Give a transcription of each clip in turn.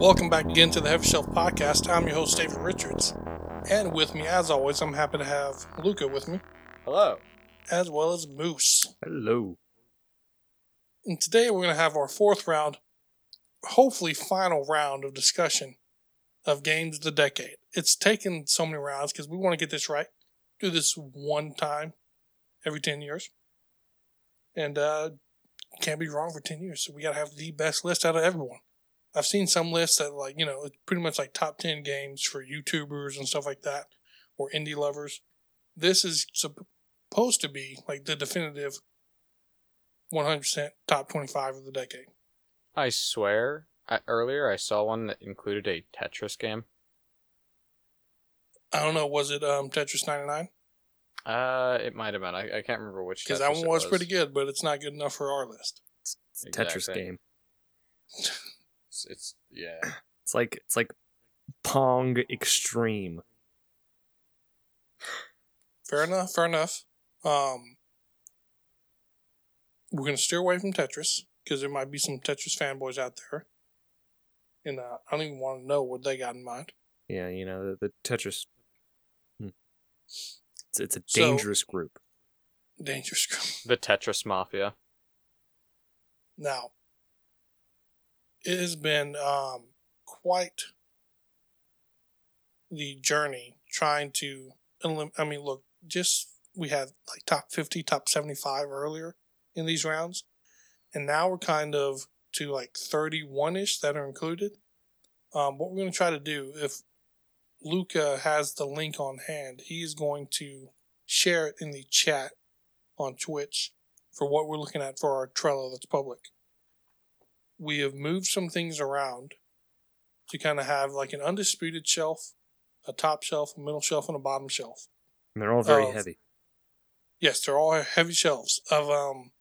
Welcome back again to the Heavy Shelf Podcast. I'm your host, David Richards. And with me, as always, I'm happy to have Luca with me, Hello. as well as Moose. Hello. And today we're going to have our fourth round, hopefully final round of discussion of games of the decade. It's taken so many rounds because we want to get this right. Do this one time every 10 years. And uh can't be wrong for 10 years. So we got to have the best list out of everyone. I've seen some lists that like, you know, it's pretty much like top 10 games for YouTubers and stuff like that or indie lovers. This is supposed to be like the definitive 100% top 25 of the decade. I swear, I, earlier I saw one that included a Tetris game. I don't know, was it um, Tetris 99? Uh, it might have been. I, I can't remember which. Because that one it was pretty good, but it's not good enough for our list. It's, it's a Tetris game. It's, it's yeah. It's like it's like Pong Extreme. Fair enough, fair enough. Um, we're going to steer away from Tetris because there might be some Tetris fanboys out there. And uh, I don't even want to know what they got in mind. Yeah, you know the, the Tetris. Hmm. It's it's a So- dangerous group. Dangerous. Group The Tetris Mafia. Now, it has been um, quite the journey trying to. I mean, look, just we had like top 50, top 75 earlier in these rounds. And now we're kind of to like 31 ish that are included. Um, what we're going to try to do, if Luca has the link on hand, he is going to share it in the chat on Twitch for what we're looking at for our Trello that's public. We have moved some things around to kind of have like an undisputed shelf, a top shelf, a middle shelf, and a bottom shelf. And they're all very of- heavy. Yes, they're all heavy shelves of um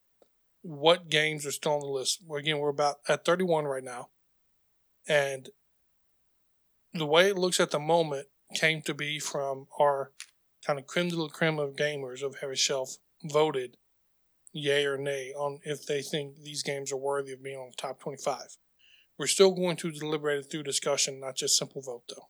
what games are still on the list. Well, Again, we're about at 31 right now. And the way it looks at the moment came to be from our kind of creme de la creme of gamers of heavy shelf voted yay or nay on if they think these games are worthy of being on the top 25. We're still going to deliberate it through discussion, not just simple vote, though.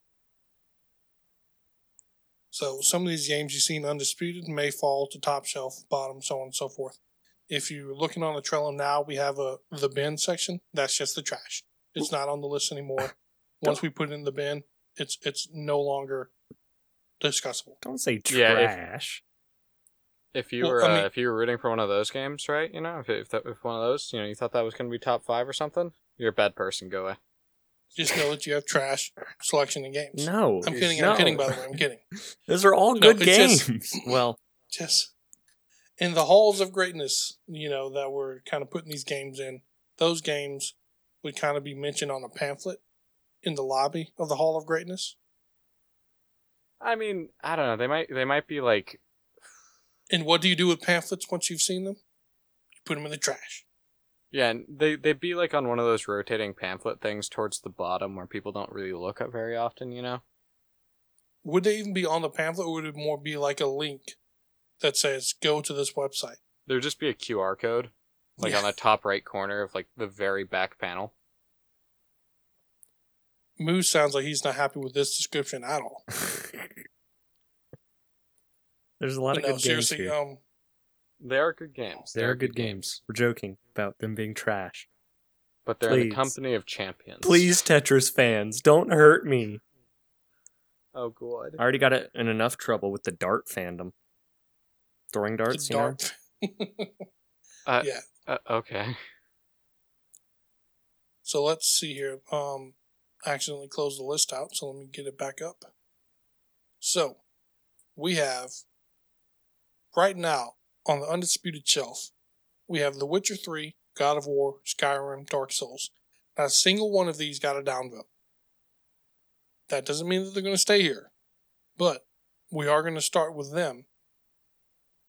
So some of these games you've seen undisputed may fall to top shelf, bottom, so on and so forth. If you're looking on the Trello now, we have a the bin section. That's just the trash. It's not on the list anymore. Once we put it in the bin, it's it's no longer discussable. Don't say Yeah, if- trash. If you Well, were I uh, if you were rooting for one of those games, right? You know, if if, that, if one of those, you know, you thought that was going to be top five or something, you're a bad person. Go away. Just know that you have trash selection in games. no, I'm kidding. no. I'm kidding. By the way, I'm kidding. Those are all good it's games. well, Just in the halls of greatness, you know, that we're kind of putting these games in. Those games would kind of be mentioned on a pamphlet in the lobby of the Hall of Greatness. I mean, I don't know. They might they might be like And what do you do with pamphlets once you've seen them? You put them in the trash. yeah, and they they'd be like on one of those rotating pamphlet things towards the bottom where people don't really look at very often. You know. Would they even be on the pamphlet, or would it more be like a link that says "Go to this website"? There'd just be a QR code, like Yeah. on the top right corner of like the very back panel. Moose sounds like he's not happy with this description at all. there's a lot But of no, good games here. um, They are good games. they are good games. We're joking about them being trash. but they're in the company of champions. Please, Tetris fans, don't hurt me. Oh god. I already got it in enough trouble with the Dart fandom. Throwing the darts, you know? Uh, yeah. Uh, okay. So let's see here. Um, I accidentally closed the list out, so let me get it back up. So we have right now on the undisputed shelf, we have The Witcher 3, God of War, Skyrim, Dark Souls. Not a single one of these got a downvote. That doesn't mean that they're going to stay here, but we are going to start with them.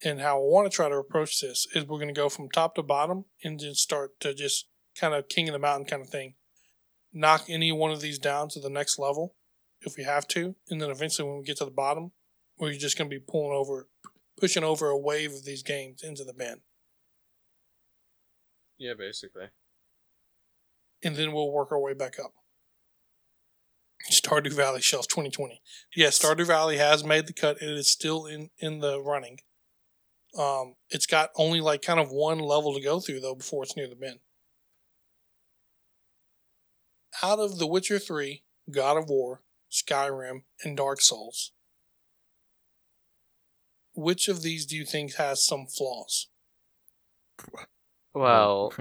And how I want to try to approach this is we're going to go from top to bottom and then start to just kind of king of the mountain kind of thing. knock any one of these down to the next level if we have to, and then eventually when we get to the bottom, we're just going to be pulling over, pushing over a wave of these games into the bin, Yeah, basically. and then we'll work our way back up. Stardew Valley shelf 2020. Yes, Stardew Valley has made the cut. It is still in in the running. Um, it's got only like kind of one level to go through though before it's near the bin. Out of The Witcher 3, God of War, Skyrim, and Dark Souls, which of these do you think has some flaws? Well,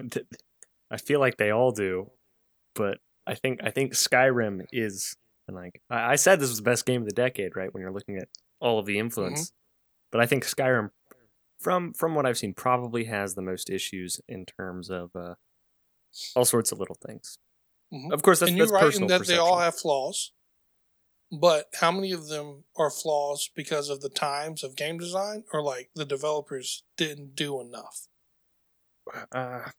I feel like they all do, but I think I think Skyrim is and like I, I said this was the best game of the decade, right? When you're looking at all of the influence, but I think Skyrim, from from what I've seen, probably has the most issues in terms of uh, all sorts of little things. Mhm. Of course, that's, and you're that's right in personal that they all have flaws. But how many of them are flaws because of the times of game design, or like the developers didn't do enough? Uh,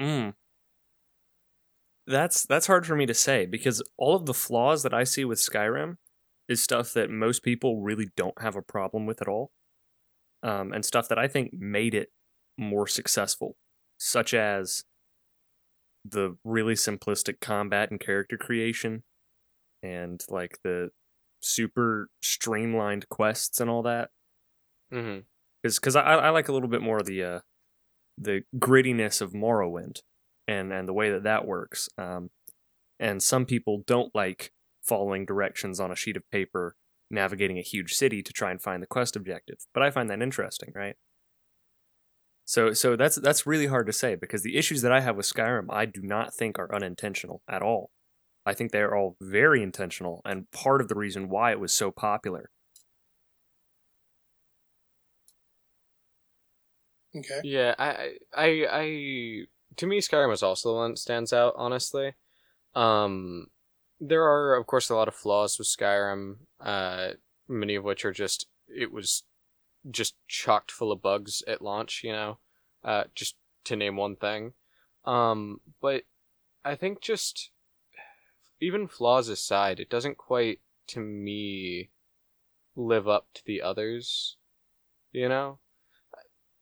mm. That's that's hard for me to say because all of the flaws that I see with Skyrim is stuff that most people really don't have a problem with at all, um, and stuff that I think made it more successful, such as the really simplistic combat and character creation, and like the super streamlined quests and all that hmm because because I, I like a little bit more of the uh, the grittiness of Morrowind and and the way that that works. Um, and some people don't like following directions on a sheet of paper, navigating a huge city to try and find the quest objective. But I find that interesting, right? So so that's that's really hard to say because the issues that I have with Skyrim I do not think are unintentional at all. I think they are all very intentional and part of the reason why it was so popular. Okay. Yeah, I, I, I, to me, Skyrim is also the one that stands out. Honestly, um, there are of course a lot of flaws with Skyrim. Uh, many of which are just it was just chocked full of bugs at launch. You know, uh, just to name one thing. Um, but I think just even flaws aside, it doesn't quite to me live up to the others. You know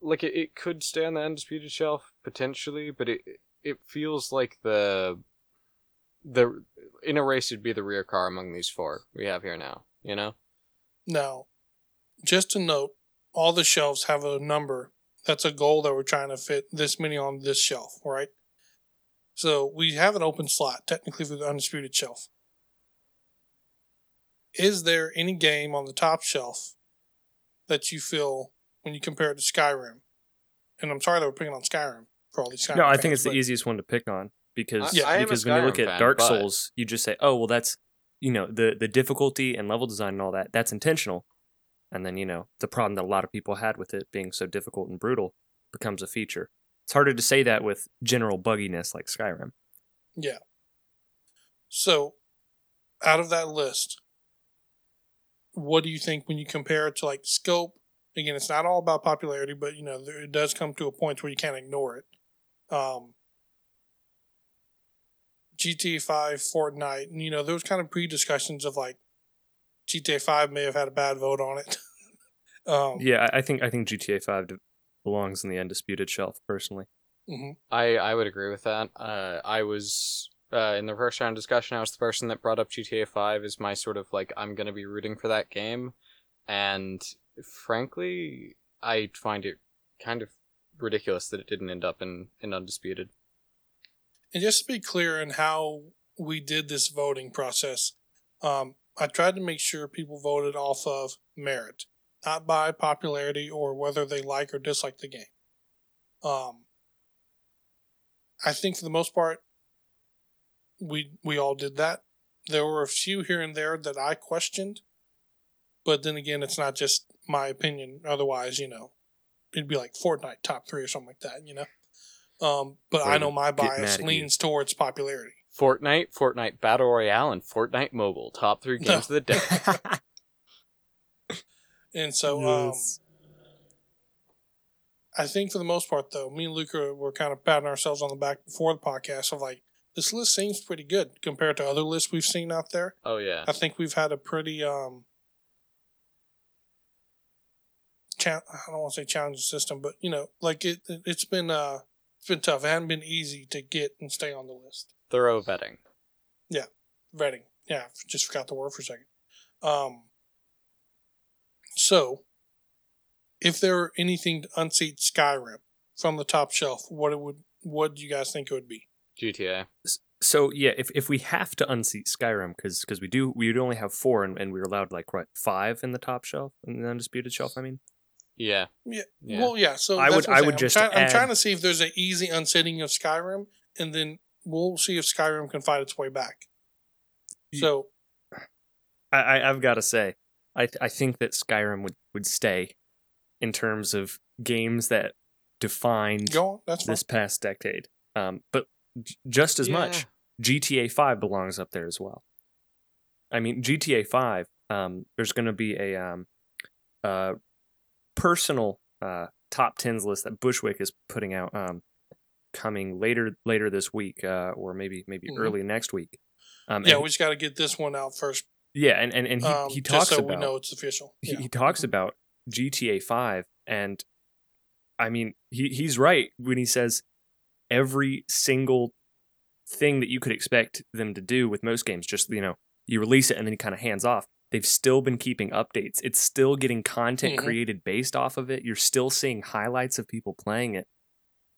like it, it could stay on the undisputed shelf potentially, but it it feels like the the in a race it'd be the rear car among these four we have here now. You know. Now, just to note, all the shelves have a number. That's a goal that we're trying to fit this many on this shelf, right? So we have an open slot technically for the undisputed shelf. Is there any game on the top shelf that you feel when you compare it to Skyrim? And I'm sorry that we're picking on Skyrim for all these Skyrim No, I fans, think it's the easiest one to pick on because I- I because when you look at fan, Dark but- Souls, you just say, "Oh, well, that's you know the the difficulty and level design and all that. That's intentional." And then you know the problem that a lot of people had with it being so difficult and brutal becomes a feature. It's harder to say that with general bugginess like Skyrim. Yeah. So, out of that list, what do you think when you compare it to like scope? Again, it's not all about popularity, but you know there, it does come to a point where you can't ignore it. Um, GTA Five, Fortnite, and you know there was kind of pre-discussions of like GTA Five may have had a bad vote on it. um, Yeah, I think I think GTA Five belongs in the undisputed shelf personally. mhm. I I would agree with that. Uh, I was uh, in the first round discussion. I was the person that brought up GTA Five as my sort of like I'm gonna be rooting for that game, and frankly, I find it kind of ridiculous that it didn't end up in in undisputed. And just to be clear in how we did this voting process, um, I tried to make sure people voted off of merit, not by popularity or whether they like or dislike the game. Um, I think for the most part, we we all did that. There were a few here and there that I questioned, but then again, it's not just my opinion. Otherwise, you know, it'd be like Fortnite top three or something like that. You know. Um, but I know my bias at you. leans towards popularity. Fortnite, Fortnite Battle Royale, and Fortnite Mobile top three No. games of the day. And so, um, I think for the most part, though, me and Luca were kind of patting ourselves on the back before the podcast of like, this list seems pretty good compared to other lists we've seen out there. Oh yeah. I think we've had a pretty um cha- I don't want to say challenging system, but you know, like it it- it's been uh it's been tough. It hasn't been easy to get and stay on the list. Thorough vetting. Yeah, vetting. Yeah, just forgot the word for a second. Um so if there were anything to unseat Skyrim from the top shelf, what it would what do you guys think it would be? GTA. So yeah, if if we have to unseat Skyrim, because because we do we would only have four, and, and we were allowed like what five in the top shelf in the undisputed shelf. I mean, Yeah. Yeah. Yeah. Well, yeah. So I that's would- I'm I saying. would I'm just try- I'm trying to see if there's an easy unsetting of Skyrim, and then we'll see if Skyrim can fight its way back. So I, I I've got to say, I th- I think that Skyrim would would stay in terms of games that defined go on. That's this past decade. Um, but j- just as much, GTA Five belongs up there as well. I mean, GTA Five. Um, there's going to be a um, uh, personal uh, top tens list that Bushwick is putting out um, coming later later this week, uh, or maybe maybe Mhm. early next week. Um, Yeah, and we just got to get this one out first, he- yeah, and and, and he, um, he just talks so about we know it's official. he, Yeah. he talks about GTA 5 and I mean he he's right when he says every single thing that you could expect them to do with most games just you know you release it and then he kind of hands off they've still been keeping updates it's still getting content Mhm. created based off of it you're still seeing highlights of people playing it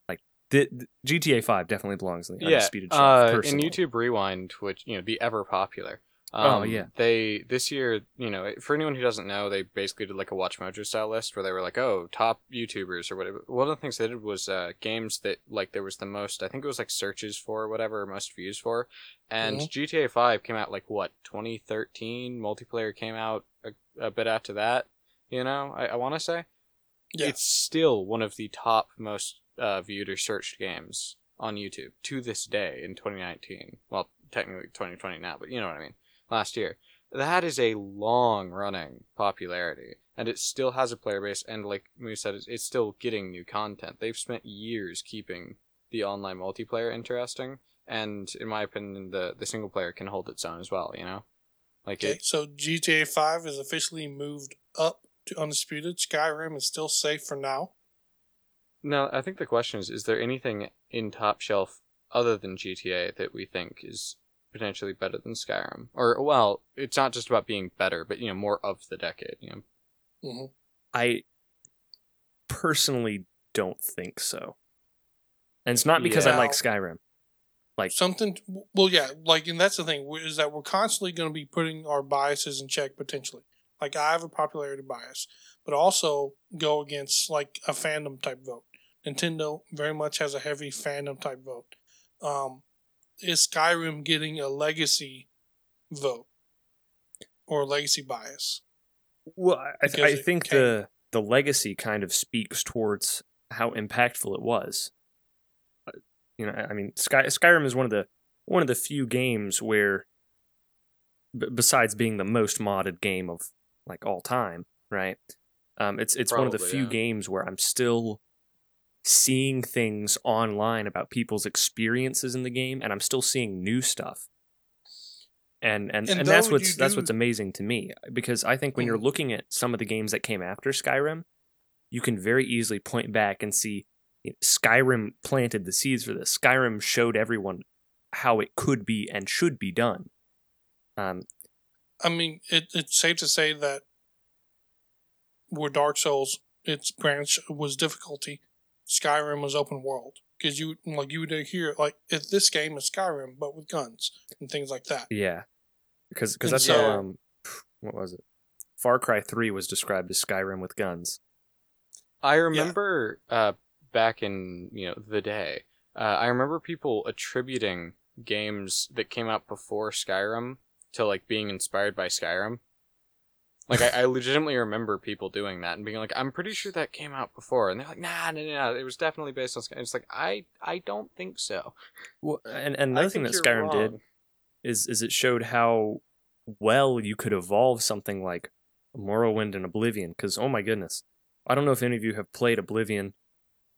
like the, the GTA 5 definitely belongs in the Yeah. undisputed shelf Uh, in. YouTube Rewind, which you know, be ever popular. Oh, Um, yeah. They this year, you know, for anyone who doesn't know, they basically did like a Watch Mojo style list where they were like, oh, top YouTubers or whatever. One of the things they did was uh, games that like there was the most. I think it was like searches for or whatever, or most views for. And Mhm. GTA Five came out like what 2013. Multiplayer came out a, a bit after that. You know, I, I want to say Yeah. it's still one of the top most uh, viewed or searched games on YouTube to this day in 2019. Well, technically 2020 now, but you know what I mean. Last year, that is a long running popularity, and it still has a player base. And like Moose said, it's, it's still getting new content. They've spent years keeping the online multiplayer interesting, and in my opinion, the the single player can hold its own as well. You know, like Okay, it. so GTA Five is officially moved up to undisputed. Skyrim is still safe for now. Now, I think the question is: Is there anything in top shelf other than GTA that we think is potentially better than Skyrim? Or well, it's not just about being better, but you know, more of the decade. You know, hmm I personally don't think so. And it's not because I like Skyrim. Like Something. Well, yeah. Like, and that's the thing is that we're constantly going to be putting our biases in check potentially. Like, I have a popularity bias, but also go against like a fandom type vote. Nintendo very much has a heavy fandom type vote. Um, is Skyrim getting a legacy vote or legacy bias? Well, I, Because I think the the legacy kind of speaks towards how impactful it was. Uh, You know, I mean, Sky, Skyrim is one of the one of the few games where, b- besides being the most modded game of like all time, right? Um, it's it's one of the few yeah. games where I'm still seeing things online about people's experiences in the game, and I'm still seeing new stuff. And and, And and, that's what's you that's what's amazing to me because I think when you're Mhm. looking at some of the games that came after Skyrim, you can very easily point back and see you know, Skyrim planted the seeds for this. Skyrim showed everyone how it could be and should be done. Um, I mean, it, it's safe to say that where Dark Souls, its branch was difficulty, Skyrim was open world because you like you would hear like if this game is Skyrim but with guns and things like that. yeah, because because that's so- how um, what was it? Far Cry Three was described as Skyrim with guns. I remember uh, back in you know the day, uh, I remember people attributing games that came out before Skyrim to like being inspired by Skyrim. Like I, I legitimately remember people doing that and being like, "I'm pretty sure that came out before," and they're like, "Nah, no, no, no, it was definitely based on Skyrim." It's like I, I don't think so. Well, and and another thing that Skyrim did is is it showed how well you could evolve something like Morrowind and Oblivion. Because oh my goodness, I don't know if any of you have played Oblivion,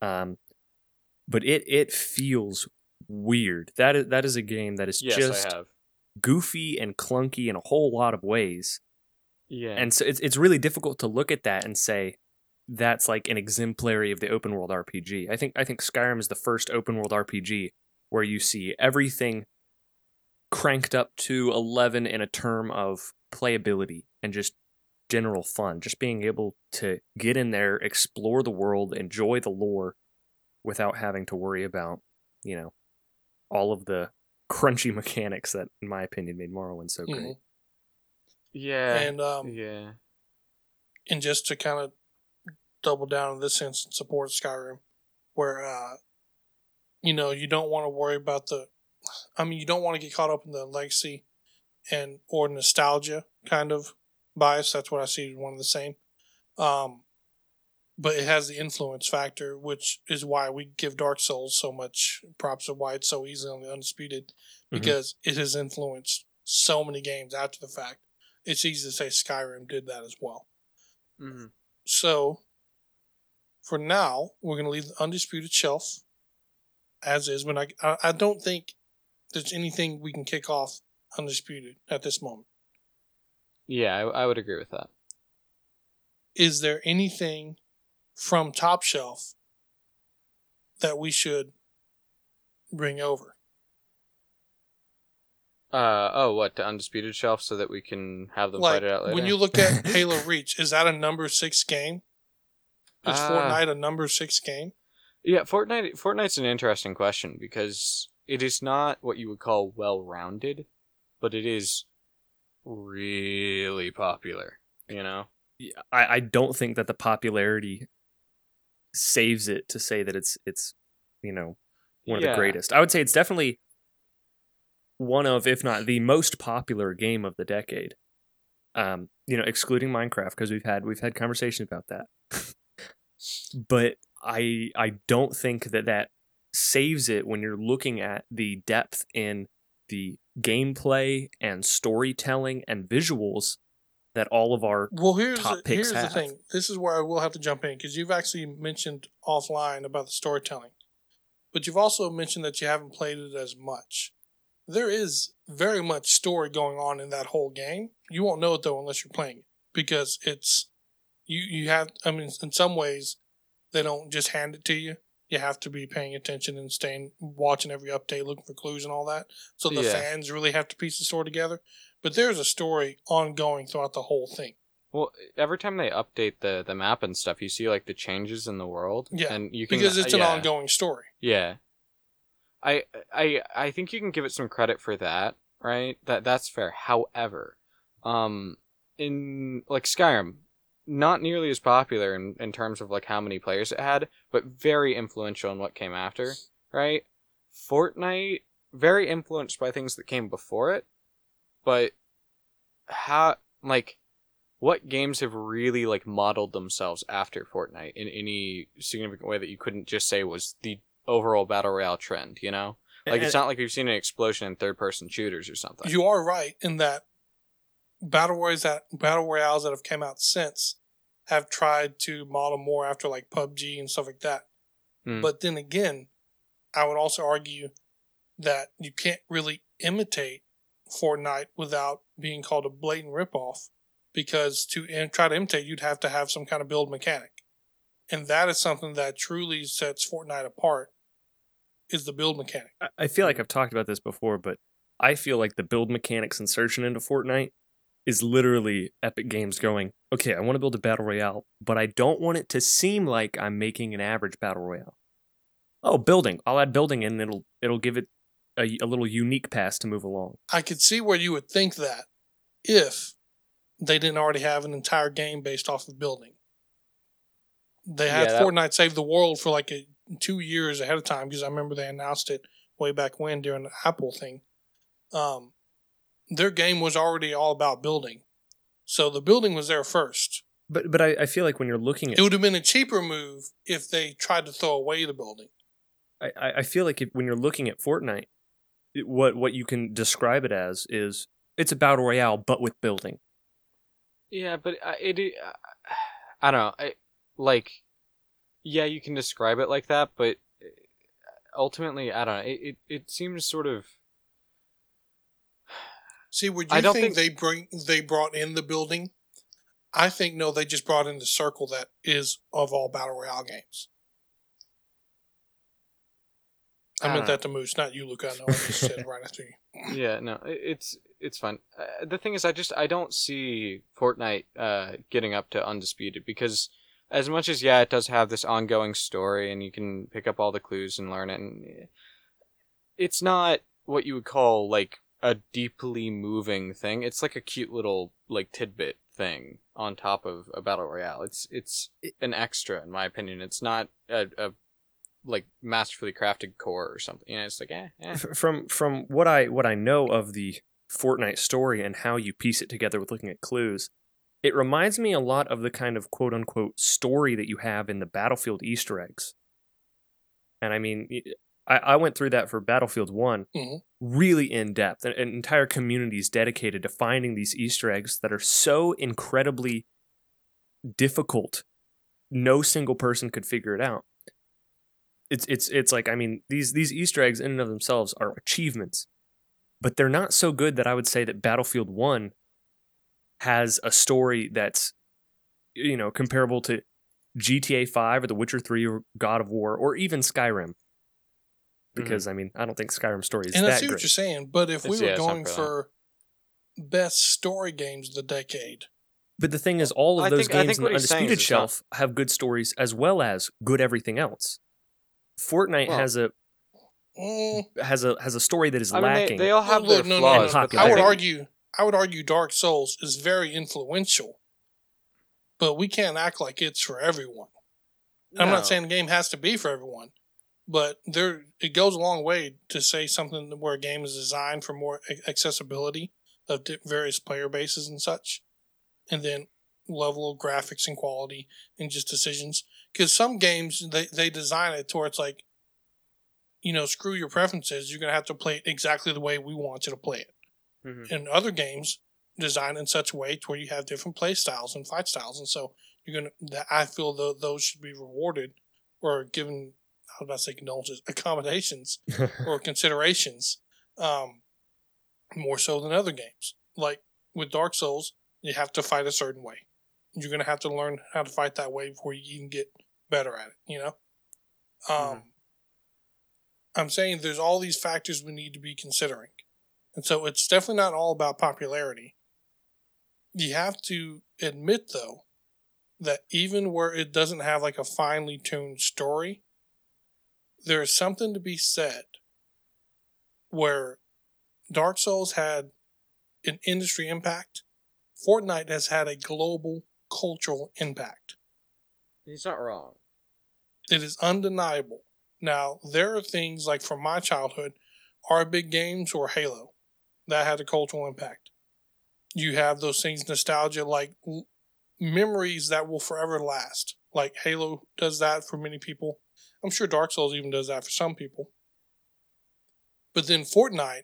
um, but it it feels weird. That is that is a game that is Yes, just goofy and clunky in a whole lot of ways. Yeah. And so it's it's really difficult to look at that and say that's like an exemplary of the open world RPG. I think I think Skyrim is the first open world RPG where you see everything cranked up to 11 in a term of playability and just general fun. Just being able to get in there, explore the world, enjoy the lore without having to worry about, you know, all of the crunchy mechanics that in my opinion made Morrowind so great. Mhm. Yeah. And um, yeah. and just to kind of double down in this sense and support Skyrim, where uh, you know you don't want to worry about the, I mean you don't want to get caught up in the legacy and or nostalgia kind of bias. That's what I see as one of the same. Um, but it has the influence factor, which is why we give Dark Souls so much props of why it's so easily on the undisputed Mhm. because it has influenced so many games after the fact. It's easy to say Skyrim did that as well. hmm So, for now, we're going to leave the undisputed shelf as is. But I, I, I don't think there's anything we can kick off undisputed at this moment. Yeah, I, I would agree with that. Is there anything from Top Shelf that we should bring over? Uh oh, what the undisputed shelf so that we can have them like fight it out later. when you look at Halo Reach, is that a number six game? Is Ah. Fortnite a number six game? Yeah, Fortnite. Fortnite's an interesting question because it is not what you would call well-rounded, but it is really popular. You know. Yeah, I, I don't think that the popularity saves it to say that it's it's you know one of Yeah. the greatest. I would say it's definitely one of, if not the most popular game of the decade. Um, you know, excluding Minecraft because we've had we've had conversations about that. but I I don't think that that saves it when you're looking at the depth in the gameplay and storytelling and visuals that all of our Well, here's top the, picks here's the thing. This is where I will have to jump in because you've actually mentioned offline about the storytelling, but you've also mentioned that you haven't played it as much. There is very much story going on in that whole game. You won't know it though unless you're playing it because it's you. You have. I mean, in some ways, they don't just hand it to you. You have to be paying attention and staying watching every update, looking for clues and all that. So the Yeah. fans really have to piece the story together. But there's a story ongoing throughout the whole thing. Well, every time they update the the map and stuff, you see like the changes in the world. Yeah, and you can because it's an yeah. ongoing story. Yeah. I I I think you can give it some credit for that, right? That that's fair. However, um in like Skyrim, not nearly as popular in, in terms of like how many players it had, but very influential in what came after, right? Fortnite very influenced by things that came before it, but how like what games have really like modeled themselves after Fortnite in any significant way that you couldn't just say was the overall battle royale trend, you know? Like it's not like we've seen an explosion in third person shooters or something. You are right in that battle royals that battle royales that have come out since have tried to model more after like PUBG and stuff like that. Hmm. But then again, I would also argue that you can't really imitate Fortnite without being called a blatant ripoff because to try to imitate you'd have to have some kind of build mechanic. And that is something that truly sets Fortnite apart is the build mechanic. I- I feel like I've talked about this before, but I feel like the build mechanics insertion into Fortnite is literally Epic Games going, okay, I want to build a battle royale, but I don't want it to seem like I'm making an average battle royale. Oh, building. I'll add building in, and it'll it'll give it a, a little unique pass to move along. I could see where you would think that if they didn't already have an entire game based off of building. They had Yeah, that- Fortnite Save the World for like a, two years ahead of time because I remember they announced it way back when during the Apple thing. Um, their game was already all about building. So the building was there first. But but I, I feel like when you're looking at It would have been a cheaper move if they tried to throw away the building. I, I I feel like if, when you're looking at Fortnite, it, what what you can describe it as is it's a battle royale but with building. Yeah, but it, it uh, I don't know. I, like, yeah, you can describe it like that, but ultimately, I don't know. It it, it seems sort of. See, would I you don't think, think- they bring they brought in the building? I think no, they just brought in the circle that is of all battle royale games. I, I meant that to Moose, not you, Luca. No, I just said right after you. Yeah, no, it's it's fine. Uh, the thing is, I just I don't see Fortnite uh getting up to undisputed because as much as yeah, it does have this ongoing story and you can pick up all the clues and learn it, and it's not what you would call like a deeply moving thing. It's like a cute little like tidbit thing on top of a battle royale. It's it's an extra in my opinion. It's not a, a like masterfully crafted core or something. You know, it's like eh, eh. From from what I what I know of the Fortnite story and how you piece it together with looking at clues, it reminds me a lot of the kind of quote unquote story that you have in the Battlefield Easter eggs. And I mean, I, I went through that for Battlefield One, Mhm. really in depth. An, an entire community is dedicated to finding these Easter eggs that are so incredibly difficult. No single person could figure it out it's it's it's like I mean these these Easter eggs in and of themselves are achievements, but they're not so good that I would say that Battlefield One has a story that's you know comparable to GTA Five or The Witcher Three or God of War or even Skyrim. Because I mean I don't think Skyrim story is and I that see what you're saying, but if we were yeah, going for that. best story games of the decade, But the thing is, all of I those think- games think in the what he's saying undisputed is it's not- shelf have good stories as well as good everything else. Fortnite Well, has a mm, has a has a story that is I mean, they, lacking. they all have Well, look, their no, no, no, flaws. no. I I would argue, I would argue, Dark Souls is very influential, but we can't act like it's for everyone. I'm not saying the game has to be for everyone, but there it goes a long way to say something where a game is designed for more accessibility of various player bases and such, and then level of graphics and quality and just decisions. Because some games they they design it to where it's like, you know, screw your preferences. You're gonna have to play it exactly the way we want you to play it. Mhm. And other games designed in such a way to where you have different play styles and fight styles, and so you're gonna. That I feel tho- those should be rewarded or given. I was about to say indulgences, accommodations or considerations, um, more so than other games. Like with Dark Souls, you have to fight a certain way. You're gonna have to learn how to fight that way before you can get better at it. You know. Um, I'm saying there's all these factors we need to be considering, and so it's definitely not all about popularity. You have to admit though that even where it doesn't have like a finely tuned story, there is something to be said where Dark Souls had an industry impact, Fortnite has had a global cultural impact. He's not wrong. It is undeniable. Now, there are things like from my childhood, our big games or Halo, that had a cultural impact. You have those things, nostalgia, like l- memories that will forever last. Like Halo does that for many people. I'm sure Dark Souls even does that for some people. But then Fortnite,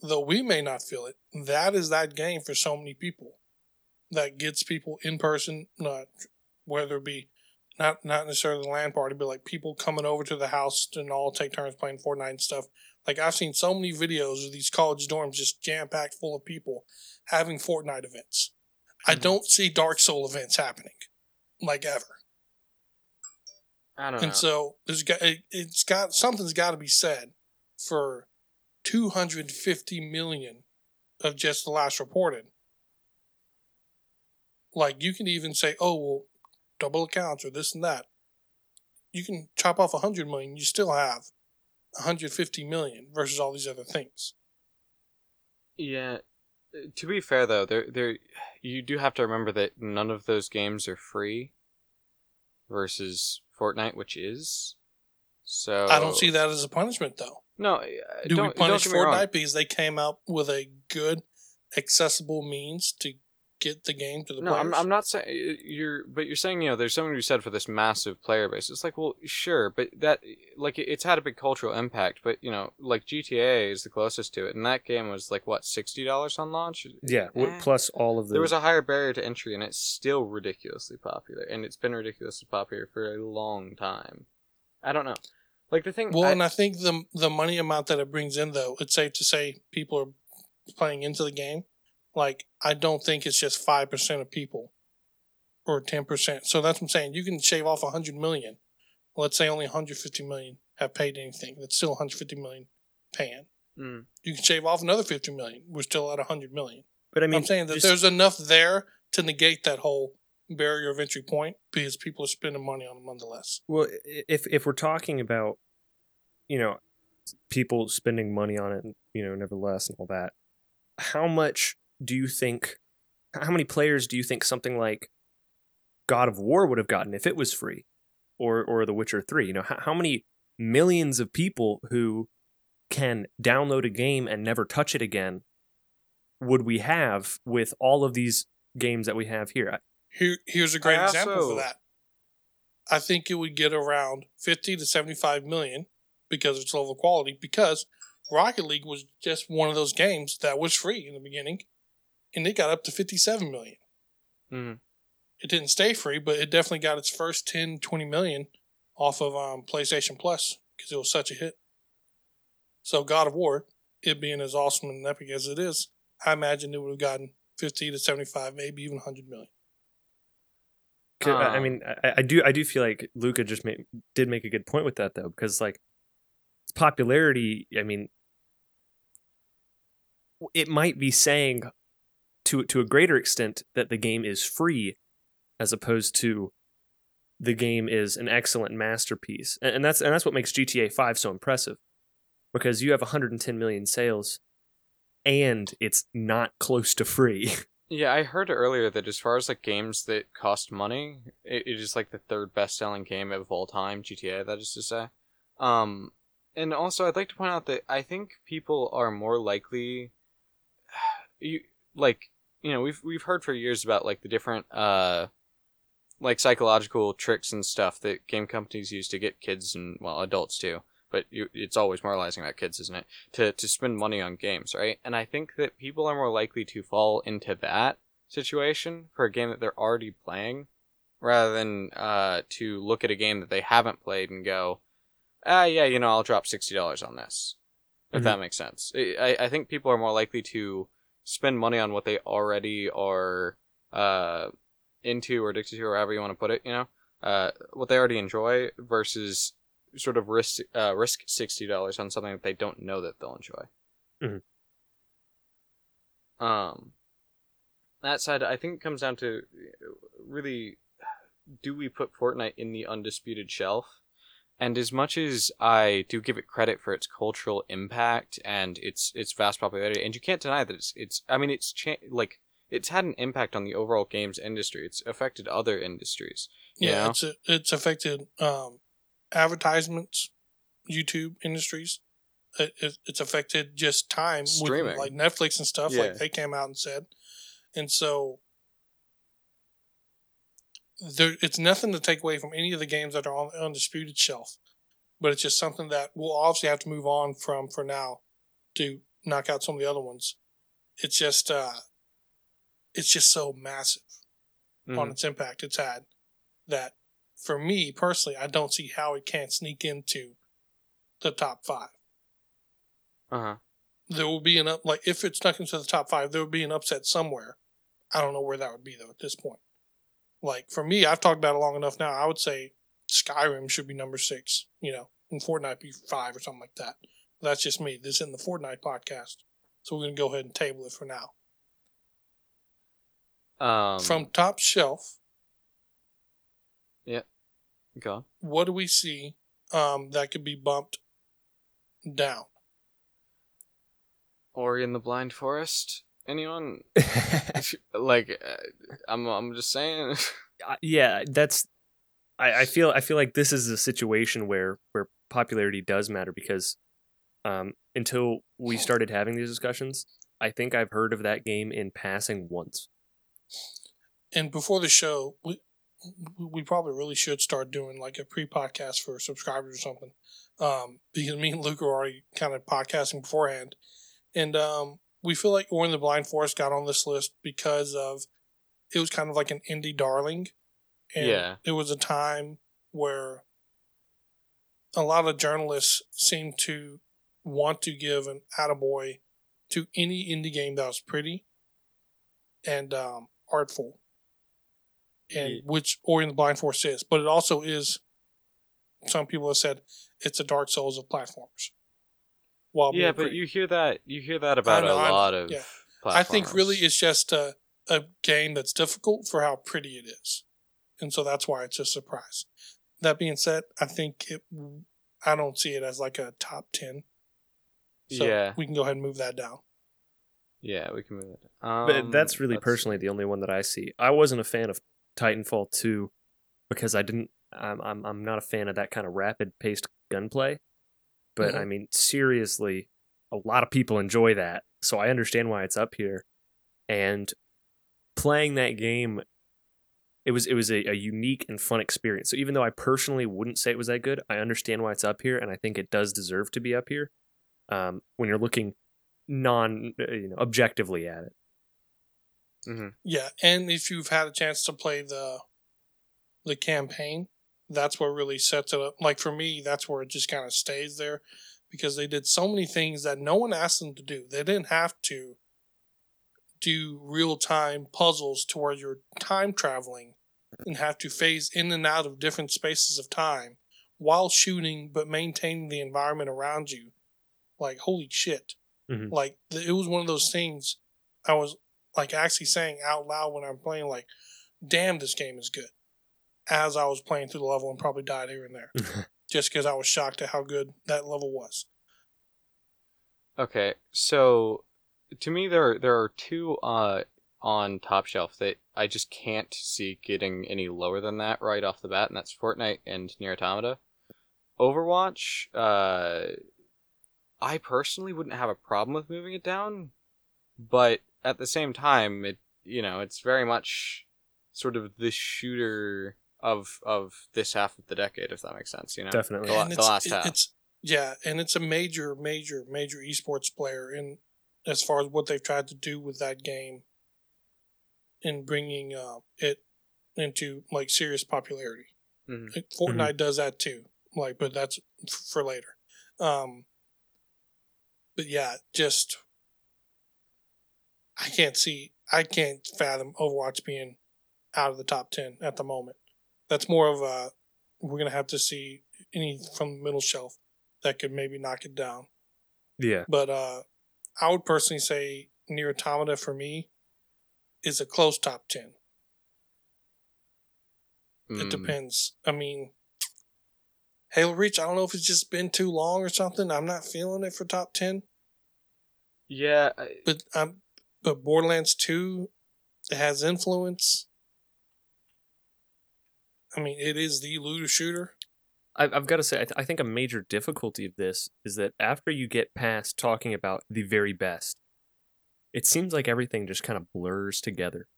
though we may not feel it, that is that game for so many people that gets people in person, not whether it be not not necessarily the LAN party, but like people coming over to the house and all take turns playing Fortnite and stuff. Like I've seen so many videos of these college dorms just jam packed full of people having Fortnite events. I Mhm. don't see Dark Soul events happening, like ever. I don't know. And so there's got it, it's got something's got to be said for 250 million of just the last reported. Like you can even say, oh well, double accounts or this and that. You can chop off 100 million, you still have 150 million versus all these other things. Yeah. To be fair though, there there you do have to remember that none of those games are free versus Fortnite, which is. So I don't see that as a punishment though. No, uh, Do don't, we punish don't get me wrong. Fortnite because they came out with a good, accessible means to get the game to the No, players? I'm, I'm not saying you're, but you're saying you know there's something to be said for this massive player base. It's like, well, sure, but that like it's had a big cultural impact. But you know, like GTA is the closest to it, and that game was like what sixty dollars on launch. yeah, Eh. plus all of the There was a higher barrier to entry, and it's still ridiculously popular, and it's been ridiculously popular for a long time. I don't know. Like the thing. Well, I- and I think the the money amount that it brings in, though, it's safe to say people are playing into the game. Like, I don't think it's just five percent of people, or ten percent. So that's what I'm saying. You can shave off a hundred million. Let's say only 150 million have paid anything. That's still 150 million paying. Mm. You can shave off another 50 million. We're still at 100 million. But I mean, I'm saying that just- there's enough there to negate that whole barrier of entry point because people are spending money on them nonetheless. Well, if if we're talking about, you know, people spending money on it, you know, nevertheless, and all that, how much do you think? How many players do you think something like God of War would have gotten if it was free, or or The Witcher Three? You know, how, how many millions of people who can download a game and never touch it again would we have with all of these games that we have here? Here, here's a great I example also- for that. I think it would get around 50 to 75 million because its level of quality. Because Rocket League was just one of those games that was free in the beginning, and it got up to 57 million. Mhm. It didn't stay free, but it definitely got its first 10, 20 million off of um, PlayStation Plus because it was such a hit. So God of War, it being as awesome and epic as it is, I imagine it would have gotten 50 to 75, maybe even 100 million. 'Cause, I- I Um, mean, I, I do, I do feel like Luca just made, did make a good point with that though, because like its popularity. I mean, it might be saying to to a greater extent that the game is free, as opposed to the game is an excellent masterpiece, and, and that's and that's what makes GTA Five so impressive, because you have 110 million sales, and it's not close to free. Yeah, I heard earlier that as far as like games that cost money, it, it is like the third best selling game of all time, GTA, that is to say. Um, and also, I'd like to point out that I think people are more likely, you like, you know, we've we've heard for years about like the different uh, like psychological tricks and stuff that game companies use to get kids and well adults too. But you, it's always moralizing about kids, isn't it? To to spend money on games, right? And I think that people are more likely to fall into that situation for a game that they're already playing, rather than uh, to look at a game that they haven't played and go, ah, yeah, you know, I'll drop sixty dollars on this. If Mhm. that makes sense, I I think people are more likely to spend money on what they already are uh into or addicted to, or however you want to put it. You know, uh, what they already enjoy versus sort of risk uh, risk sixty dollars on something that they don't know that they'll enjoy. Mhm. Um, that said, I think it comes down to really, do we put Fortnite in the undisputed shelf? And as much as I do give it credit for its cultural impact and its its vast popularity, and you can't deny that it's it's I mean it's cha- like it's had an impact on the overall games industry. It's affected other industries. Yeah, know? it's it's affected um, advertisements, YouTube industries. It, it, it's affected just time, with, Streaming. like Netflix and stuff. Yeah. Like they came out and said, and so there, it's nothing to take away from any of the games that are on the undisputed shelf, but it's just something that we'll obviously have to move on from for now to knock out some of the other ones. It's just, uh, it's just so massive on Mhm. its impact it's had that for me personally, I don't see how it can't sneak into the top five. Uh-huh. There will be an up like if it's snuck into the top five, there would be an upset somewhere. I don't know where that would be though at this point. Like for me, I've talked about it long enough now. I would say Skyrim should be number six, you know, and Fortnite be five or something like that. That's just me. This isn't the Fortnite podcast, so we're gonna go ahead and table it for now. Um, From top shelf, go on. what do we see um, that could be bumped down? Ori and the Blind Forest. Anyone? like, uh, I'm I'm just saying. Uh, yeah, that's. I, I feel I feel like this is a situation where where popularity does matter because um, until we started having these discussions, I think I've heard of that game in passing once. And before the show, we we probably really should start doing like a pre-podcast for subscribers or something, um, because me and Luke are already kind of podcasting beforehand, and um, we feel like Ori and the Blind Forest got on this list because of it was kind of like an indie darling, and Yeah. it was a time where a lot of journalists seemed to want to give an attaboy to any indie game that was pretty and um, artful, and Ye- which Ori and the Blind Forest is. But it also is. Some people have said it's a Dark Souls of platformers. While yeah, being but pretty. you hear that you hear that about know, a I know, lot of. yeah. I think really it's just a, a game that's difficult for how pretty it is. And so that's why it's a surprise. That being said, I think it, I don't see it as like a top 10. So Yeah. we can go ahead and move that down. Yeah, we can move it. Um, But that's really let's personally the only one that I see. I wasn't a fan of Titanfall 2 because I didn't I'm I'm I'm not a fan of that kind of rapid paced gunplay. But I Mhm. mean seriously, a lot of people enjoy that. So I understand why it's up here. And playing that game it was it was a, a unique and fun experience. So even though I personally wouldn't say it was that good, I understand why it's up here and I think it does deserve to be up here. Um, when you're looking non uh, you know objectively at it. Mhm. Yeah. And if you've had a chance to play the the campaign, that's what really sets it up. Like for me, that's where it just kind of stays there because they did so many things that no one asked them to do. They didn't have to do real time puzzles to where you're time traveling and have to phase in and out of different spaces of time while shooting but maintaining the environment around you. Like, holy shit. Mhm. Like, it was one of those things I was like actually saying out loud when I'm playing, like, damn, this game is good. As I was playing through the level and probably died here and there just because I was shocked at how good that level was. Okay, so to me there there are two uh on top shelf that I just can't see getting any lower than that right off the bat, and that's Fortnite and Nier Automata. Overwatch, uh, I personally wouldn't have a problem with moving it down, but at the same time, it you know it's very much sort of the shooter of of this half of the decade, if that makes sense. You know, Definitely. the, the last it- half. It's yeah, and it's a major, major, major esports player in as far as what they've tried to do with that game in bringing uh, it into like serious popularity. Mhm. Like, Fortnite does that too, like, but that's f- for later. Um, but yeah, just I can't see, I can't fathom Overwatch being out of the top ten at the moment. That's more of a we're gonna have to see any from the middle shelf that could maybe knock it down. Yeah. But uh, I would personally say Nier Automata for me is a close top ten. It Mm. depends. I mean, Halo Reach. I don't know if it's just been too long or something. I'm not feeling it for top ten. Yeah, I- But um, but Borderlands Two, it has influence. I mean, it is the looter shooter. I've, I've got to say, I, th- I think a major difficulty of this is that after you get past talking about the very best, it seems like everything just kind of blurs together.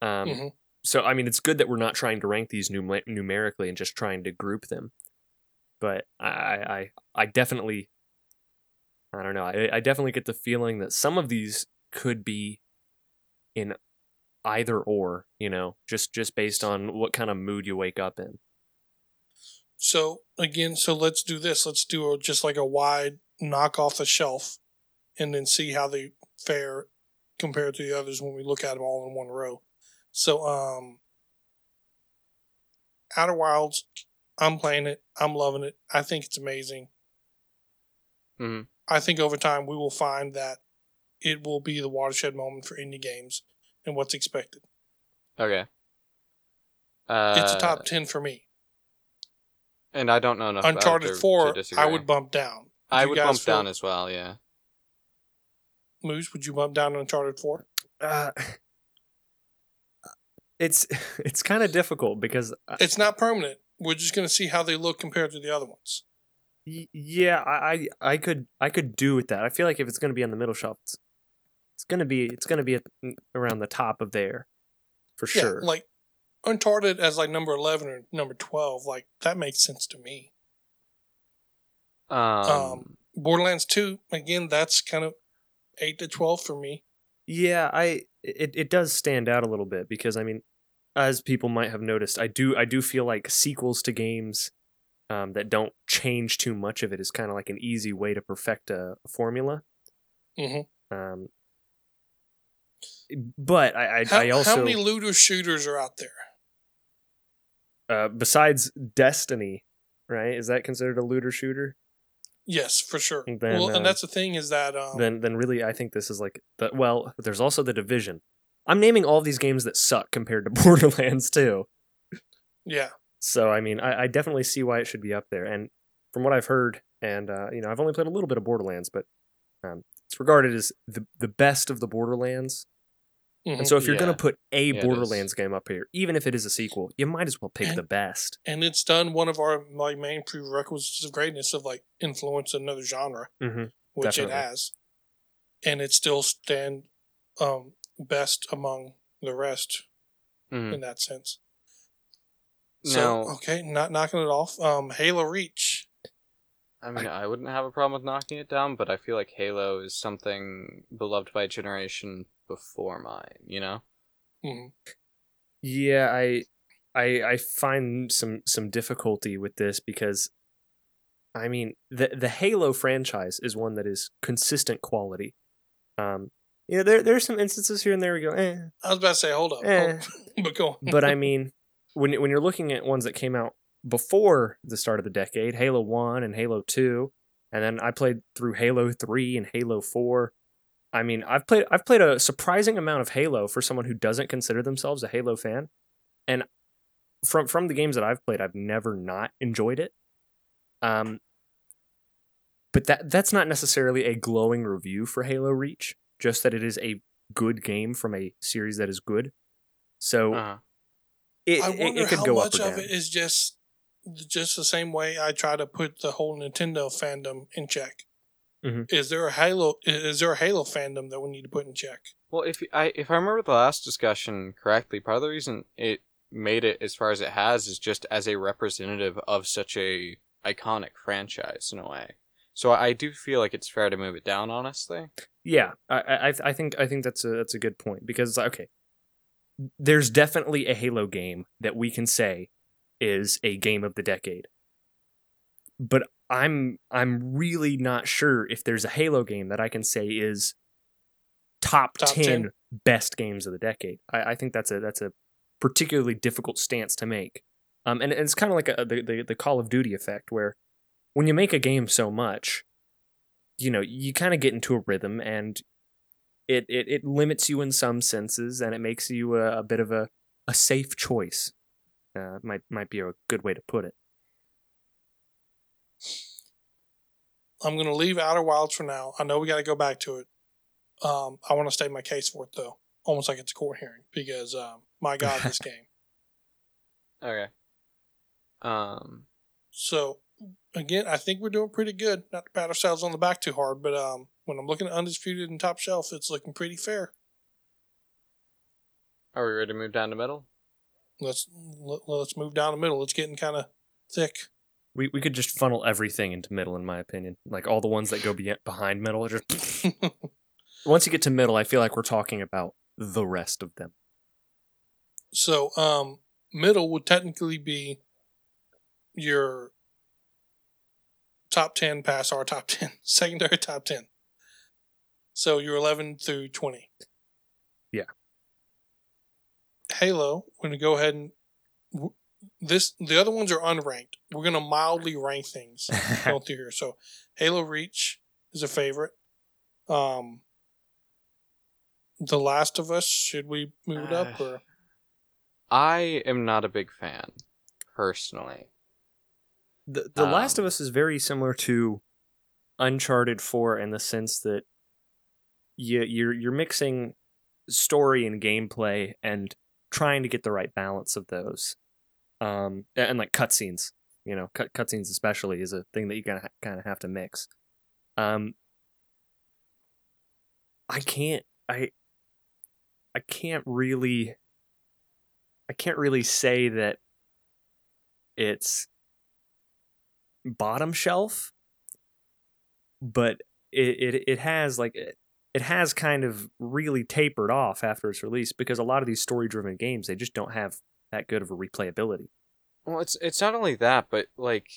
Um, Mhm. So, I mean, it's good that we're not trying to rank these numer- numerically and just trying to group them. But I, I, I- I definitely, I don't know, I, I definitely get the feeling that some of these could be in either or, you know, just just based on what kind of mood you wake up in. So again, so let's do this. Let's do a, just like a wide knock off the shelf, and then see how they fare compared to the others when we look at them all in one row. So, um, Outer Wilds, I'm playing it. I'm loving it. I think it's amazing. Mhm. I think over time we will find that it will be the watershed moment for indie games and what's expected. Okay. Uh, it's a top ten for me. And I don't know enough. about it Uncharted to- to Four, I would bump down. I would bump feel- down as well. Yeah. Moose, would you bump down Uncharted Four? Uh, it's it's kind of difficult because uh, It's not permanent. We're just going to see how they look compared to the other ones. y- yeah, I, I I could I could do with that. I feel like if it's going to be on the middle shelf, it's, it's going to be it's going to be at, around the top of there for sure. Yeah, like Uncharted as like number eleven or number twelve, like that makes sense to me. Um. Um, Borderlands Two, again, that's kind of eight to twelve for me. Yeah, I it it does stand out a little bit because I mean, as people might have noticed, I do I do feel like sequels to games um, that don't change too much of it is kind of like an easy way to perfect a, a formula. hmm Um, but I I, How, I also how many looter shooters are out there? uh, besides Destiny, right? Is that considered a looter shooter? Yes, for sure. And then, well, uh, and that's the thing is that um, then then really I think this is like the well, there's also the division. I'm naming all these games that suck compared to Borderlands Two. yeah, So I mean, I, I definitely see why it should be up there. And from what I've heard, and uh, you know, I've only played a little bit of Borderlands, but um, it's regarded as the the best of the Borderlands. Mhm. And so if you're Yeah. gonna put a Yeah. Borderlands game up here, even if it is a sequel, you might as well pick And- the best. and it's done one of our like main prerequisites of greatness of like influence another genre, Mm-hmm. which Definitely. it has, and it still stand um, best among the rest Mhm. in that sense. Now- So okay, not knocking it off. Um, Halo Reach. I mean, I wouldn't have a problem with knocking it down, but I feel like Halo is something beloved by a generation before mine. You know? Mhm. Yeah, I, I, I find some some difficulty with this because, I mean, the the Halo franchise is one that is consistent quality. Um, yeah, there there's some instances here and there we go, eh. I was about to say, hold up, Eh. hold- but go. on. but I mean, when when you're looking at ones that came out before the start of the decade, Halo One and Halo Two, and then I played through Halo Three and Halo Four. I mean, I've played I've played a surprising amount of Halo for someone who doesn't consider themselves a Halo fan, and from from the games that I've played, I've never not enjoyed it. Um, but that that's not necessarily a glowing review for Halo Reach. Just that it is a good game from a series that is good. So Uh-huh. it, I wonder it could how go much of it is just just the same way I try to put the whole Nintendo fandom in check. Mhm. Is there a Halo? Is there a Halo fandom that we need to put in check? Well, if I if I remember the last discussion correctly, part of the reason it made it as far as it has is just as a representative of such a iconic franchise in a way. So I do feel like it's fair to move it down, honestly. Yeah, I, I I think I think that's a that's a good point because okay, there's definitely a Halo game that we can say is a game of the decade, but I'm I'm really not sure if there's a Halo game that I can say is top, Top 10, 10? best games of the decade. I, I think that's a that's a particularly difficult stance to make. Um, and, and it's kind of like a, the, the the Call of Duty effect where when you make a game so much, you know, you kind of get into a rhythm and it, it, it limits you in some senses and it makes you a, a bit of a, a safe choice. Uh, might might be a good way to put it. I'm going to leave Outer Wilds for now. I know we got to go back to it. Um, I want to state my case for it though, almost like it's a court hearing because um, my God, this game. Okay. Um. So again, I think we're doing pretty good. Not to pat ourselves on the back too hard, but um, when I'm looking at undisputed and top shelf, it's looking pretty fair. Are we ready to move down to middle? Let's let, let's move down the middle. It's getting kind of thick. We we could just funnel everything into middle, in my opinion. Like all the ones that go be- behind middle. Just once you get to middle, I feel like we're talking about the rest of them. so um, middle would technically be your top ten pass our top ten, secondary top ten. So you're eleven through twenty. Yeah. Halo. We're gonna go ahead and this. The other ones are unranked. We're gonna mildly rank things going through here. So Halo Reach is a favorite. Um, The Last of Us. Should we move it up Uh, or? I am not a big fan, personally. The The Last of Um, Us is very similar to Uncharted Four in the sense that you you're you're mixing story and gameplay and trying to get the right balance of those. Um, and, and like cutscenes, you know, cut cutscenes especially is a thing that you gotta kind of have to mix. Um, I can't I I can't really I can't really say that it's bottom shelf, but it it, it has like it, it has kind of really tapered off after its release because a lot of these story driven games they just don't have that good of a replayability. Well, it's it's not only that, but like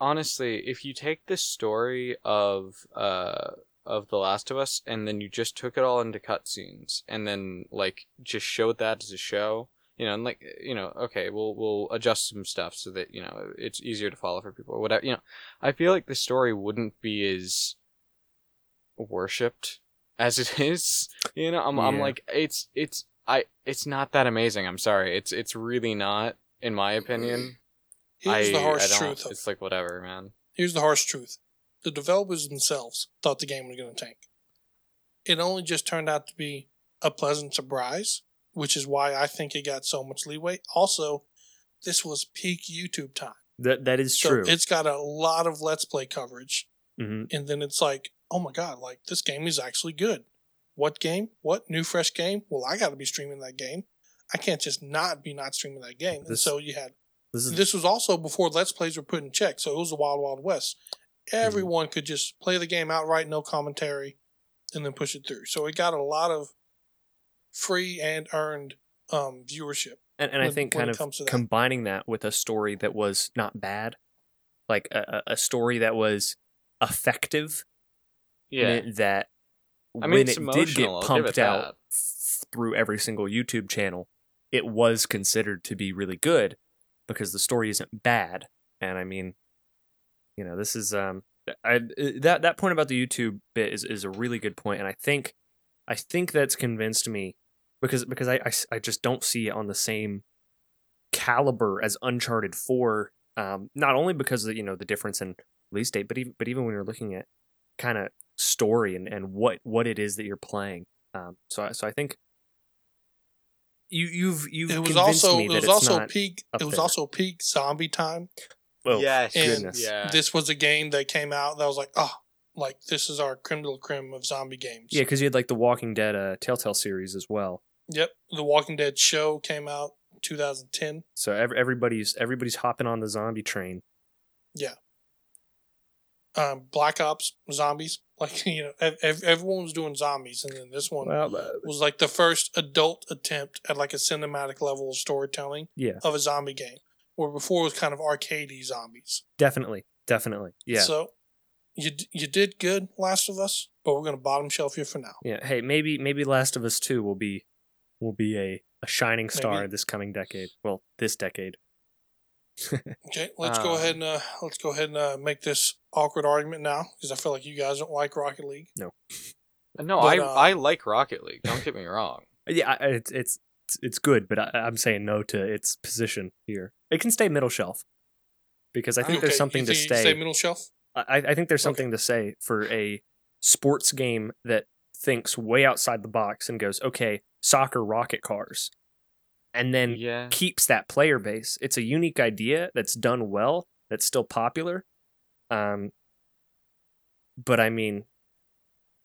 honestly, if you take the story of uh of The Last of Us and then you just took it all into cutscenes and then like just showed that as a show, you know, and like you know, okay, we'll we'll adjust some stuff so that you know it's easier to follow for people or whatever. You know, I feel like the story wouldn't be as worshipped as it is. You know, I'm I'm like it's it's I it's not that amazing. I'm sorry, it's it's really not in my opinion. Here's I, the harsh I truth. It's like whatever, man. here's the harsh truth. The developers themselves thought the game was going to tank. It only just turned out to be a pleasant surprise, which is why I think it got so much leeway. Also, this was peak YouTube time. That that is So true. it's got a lot of Let's Play coverage. hmm And then it's like, oh my God, like this game is actually good. What game? What new fresh game? Well, I got to be streaming that game. I can't just not be not streaming that game. and so you had This is this was also before Let's Plays were put in check, so it was the Wild Wild West. Everyone could just play the game outright, no commentary, and then push it through. So it got a lot of free and earned um, viewership. and, and I think kind of that. combining that with a story that was not bad, like a, a a story that was effective, Yeah. meant that I mean, when it did get emotional, I'll give pumped out that. through every single YouTube channel, it was considered to be really good because the story isn't bad. And I mean, you know, this is um, I that that point about the YouTube bit is is a really good point, and I think I think that's convinced me because because I I just don't see it on the same caliber as Uncharted Four. Um, not only because of you know the difference in release date, but even but even when you're looking at kind of story and, and what what it is that you're playing. Um, so I, so I think you you've you've It was convinced also me it was also peak. It was there. also peak zombie time. Oh, yes. And goodness. Yeah. This was a game that came out that was like, oh, like this is our criminal de la creme of zombie games. Yeah, because you had like the Walking Dead uh, Telltale series as well. Yep. The Walking Dead show came out 2010. So ev- everybody's everybody's hopping on the zombie train. Yeah. Um, Black Ops zombies. Like you know, ev- ev- everyone was doing zombies, and then this one Well, uh, was like the first adult attempt at like a cinematic level of storytelling yeah, of a zombie game. Where before it was kind of arcadey zombies. definitely, definitely. Yeah, So you d- you did good, Last of Us, but we're gonna bottom shelf you for now. yeah. Hey, maybe maybe Last of Us Two will be will be a, a shining star Maybe. this coming decade. Well, this decade. Okay, let's go Um, ahead and uh, let's go ahead and uh, make this awkward argument now because I feel like you guys don't like Rocket League. No, But, I uh, I like Rocket League. Don't get me wrong. Yeah, it's it's it's- it's good, but I, I'm saying no to its position here. It can stay middle shelf because I think Okay, there's something to think you can stay. middle shelf. I, I think there's Okay. something to say for a sports game that thinks way outside the box and goes, okay, soccer rocket cars, and then Yeah. keeps that player base. It's a unique idea that's done well, that's still popular. Um, but I mean,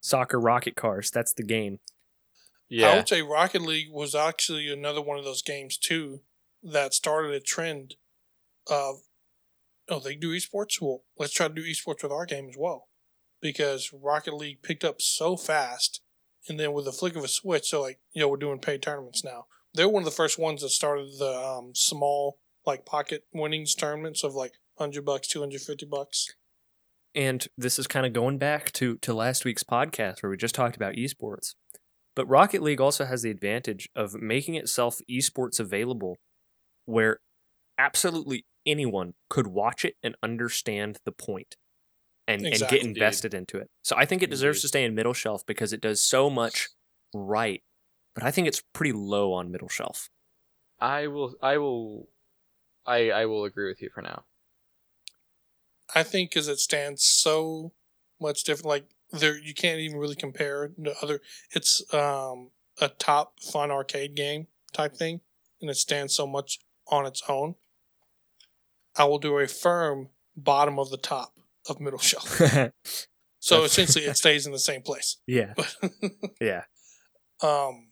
soccer rocket cars, that's the game. Yeah. I would say Rocket League was actually another one of those games too that started a trend of oh they do esports. Well, let's try to do esports with our game as well because Rocket League picked up so fast, and then with the flick of a switch, so like you know we're doing paid tournaments now. They're one of the first ones that started the um, small like pocket winnings tournaments of like hundred bucks, two hundred fifty bucks. And this is kind of going back to to last week's podcast where we just talked about esports. But Rocket League also has the advantage of making itself esports available where absolutely anyone could watch it and understand the point and, Exactly. and get invested into it. So I think it deserves Indeed. to stay in middle shelf because it does so much right. But I think it's pretty low on middle shelf. I will. I will. I I will agree with you for now. I think because it stands so much different. Like there, you can't even really compare it to other. It's um a top fun arcade game type thing, and it stands so much on its own. I will do a firm bottom of the top of middle shelf. So essentially, it stays in the same place. yeah. But Yeah. um,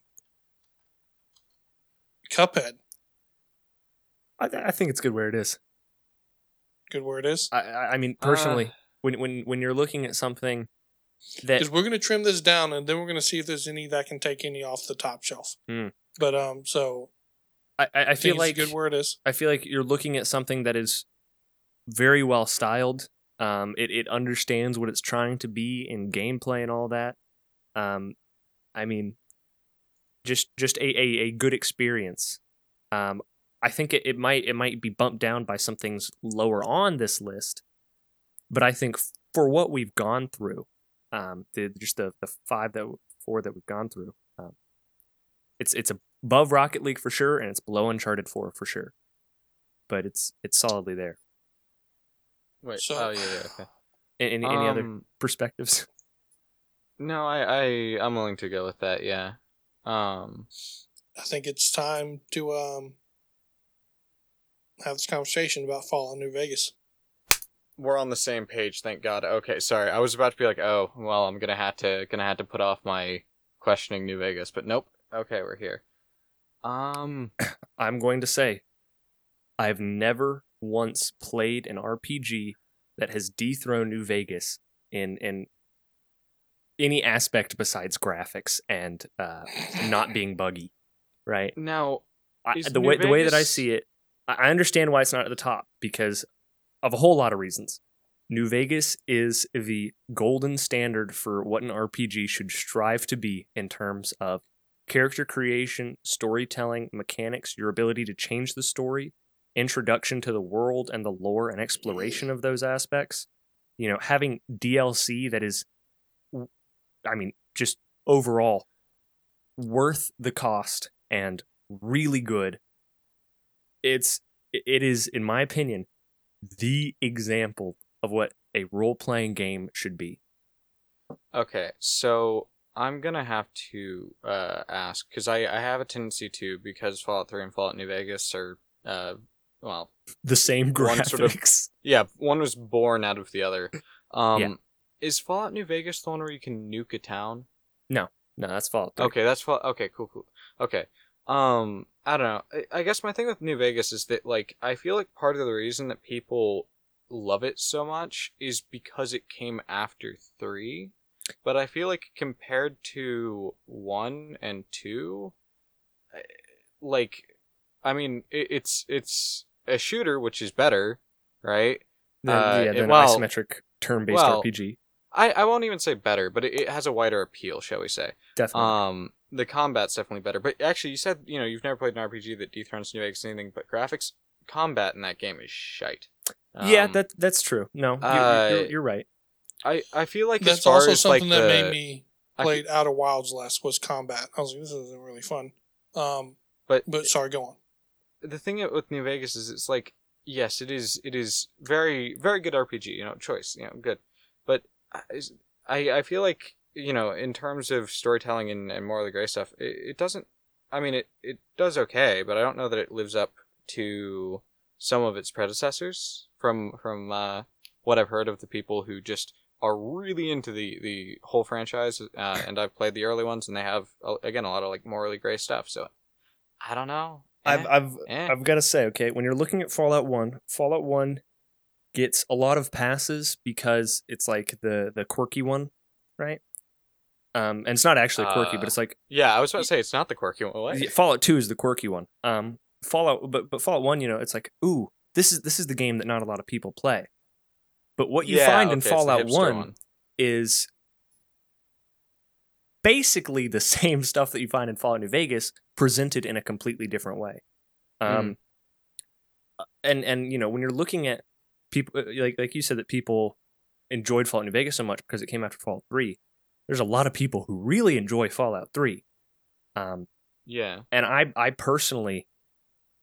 Cuphead, I, I think it's good where it is. good where it is. I, I I mean, personally, Uh, when when when you're looking at something that Because we're gonna trim this down, and then we're gonna see if there's any that can take any off the top shelf. Hmm. But um, so I, I I I feel like good where it is. I feel like you're looking at something that is very well styled. Um, it it understands what it's trying to be in gameplay and all that. Um, I mean, just just a a, a good experience. Um, I think it, it might it might be bumped down by some things lower on this list, but I think for what we've gone through, um, the just the the five that four that we've gone through, um, it's it's above Rocket League for sure, and it's below Uncharted Four for sure, but it's it's solidly there. Wait. So- oh yeah, yeah. Okay. A- Any any other Um, perspectives? No, I I I'm willing to go with that. Yeah. Um. I think it's time to um have this conversation about Fallout New Vegas. We're on the same page, thank God. Okay, sorry. I was about to be like, oh, well, I'm gonna have to gonna have to put off my questioning New Vegas, but nope. Okay, we're here. Um. I'm going to say, I've never once played an RPG that has dethroned New Vegas in in any aspect besides graphics and uh, not being buggy. Right? Now, I, the New way the way that I see it, I understand why it's not at the top because of a whole lot of reasons. New Vegas is the golden standard for what an RPG should strive to be in terms of character creation, storytelling, mechanics, your ability to change the story, introduction to the world and the lore and exploration of those aspects. You know, having DLC that is, I mean, just overall worth the cost and really good. It's it is, in my opinion, the example of what a role playing game should be. okay, so I'm gonna have to uh ask because I I have a tendency to because Fallout 3 and Fallout New Vegas are uh well The same One sort of- yeah one was born out of the other. Um. Yeah. Is Fallout New Vegas the one where you can nuke a town? No, no, that's Fallout 3. Okay, that's Fall. Okay, cool, cool. Okay. Um, I don't know. I, I guess my thing with New Vegas is that like I feel like part of the reason that people love it so much is because it came after three. But I feel like compared to one and two, like, I mean, it, it's it's a shooter, which is better, right? The, Uh, yeah, it- the well- isometric turn based well, RPG. I, I won't even say better, but it, it has a wider appeal, shall we say? Definitely. Um, the combat's definitely better. But actually, you said you know you've never played an RPG that dethrones New Vegas anything but graphics. Combat in that game is shite. yeah, Um, that that's true. No, you're, uh, you're, you're right. I I feel like as That's far also as like something the that made me I play Outer Wilds less was combat. I was like, this isn't really fun. Um, But- but sorry, go on. the thing with New Vegas is it's like yes, it is it is very very good RPG. You know, choice. You know, good. I I I feel like you know in terms of storytelling and, and the gray stuff, it, it doesn't. I mean, it it does okay, but I don't know that it lives up to some of its predecessors from from uh, what I've heard of the people who just are really into the the whole franchise. Uh, and I've played the early ones, and they have uh, again a lot of like morally gray stuff. So I don't know. I've Eh, I've eh. I've got to say, okay, when you're looking at Fallout One, Fallout One gets a lot of passes because it's like the the quirky one, right? Um, and it's not actually quirky, Uh, but it's like Yeah, I was about to say it's not the quirky one. What? Fallout Two is the quirky one. Um, Fallout, but but Fallout One, you know, it's like, ooh, this is this is the game that not a lot of people play. But what you Yeah, find in okay, the Fallout hipster One, is basically the same stuff that you find in Fallout New Vegas presented in a completely different way. Um, and and you know when you're looking at people like like you said that people enjoyed Fallout New Vegas so much because it came after Fallout Three. There's a lot of people who really enjoy Fallout Three. Um, Yeah. and I I personally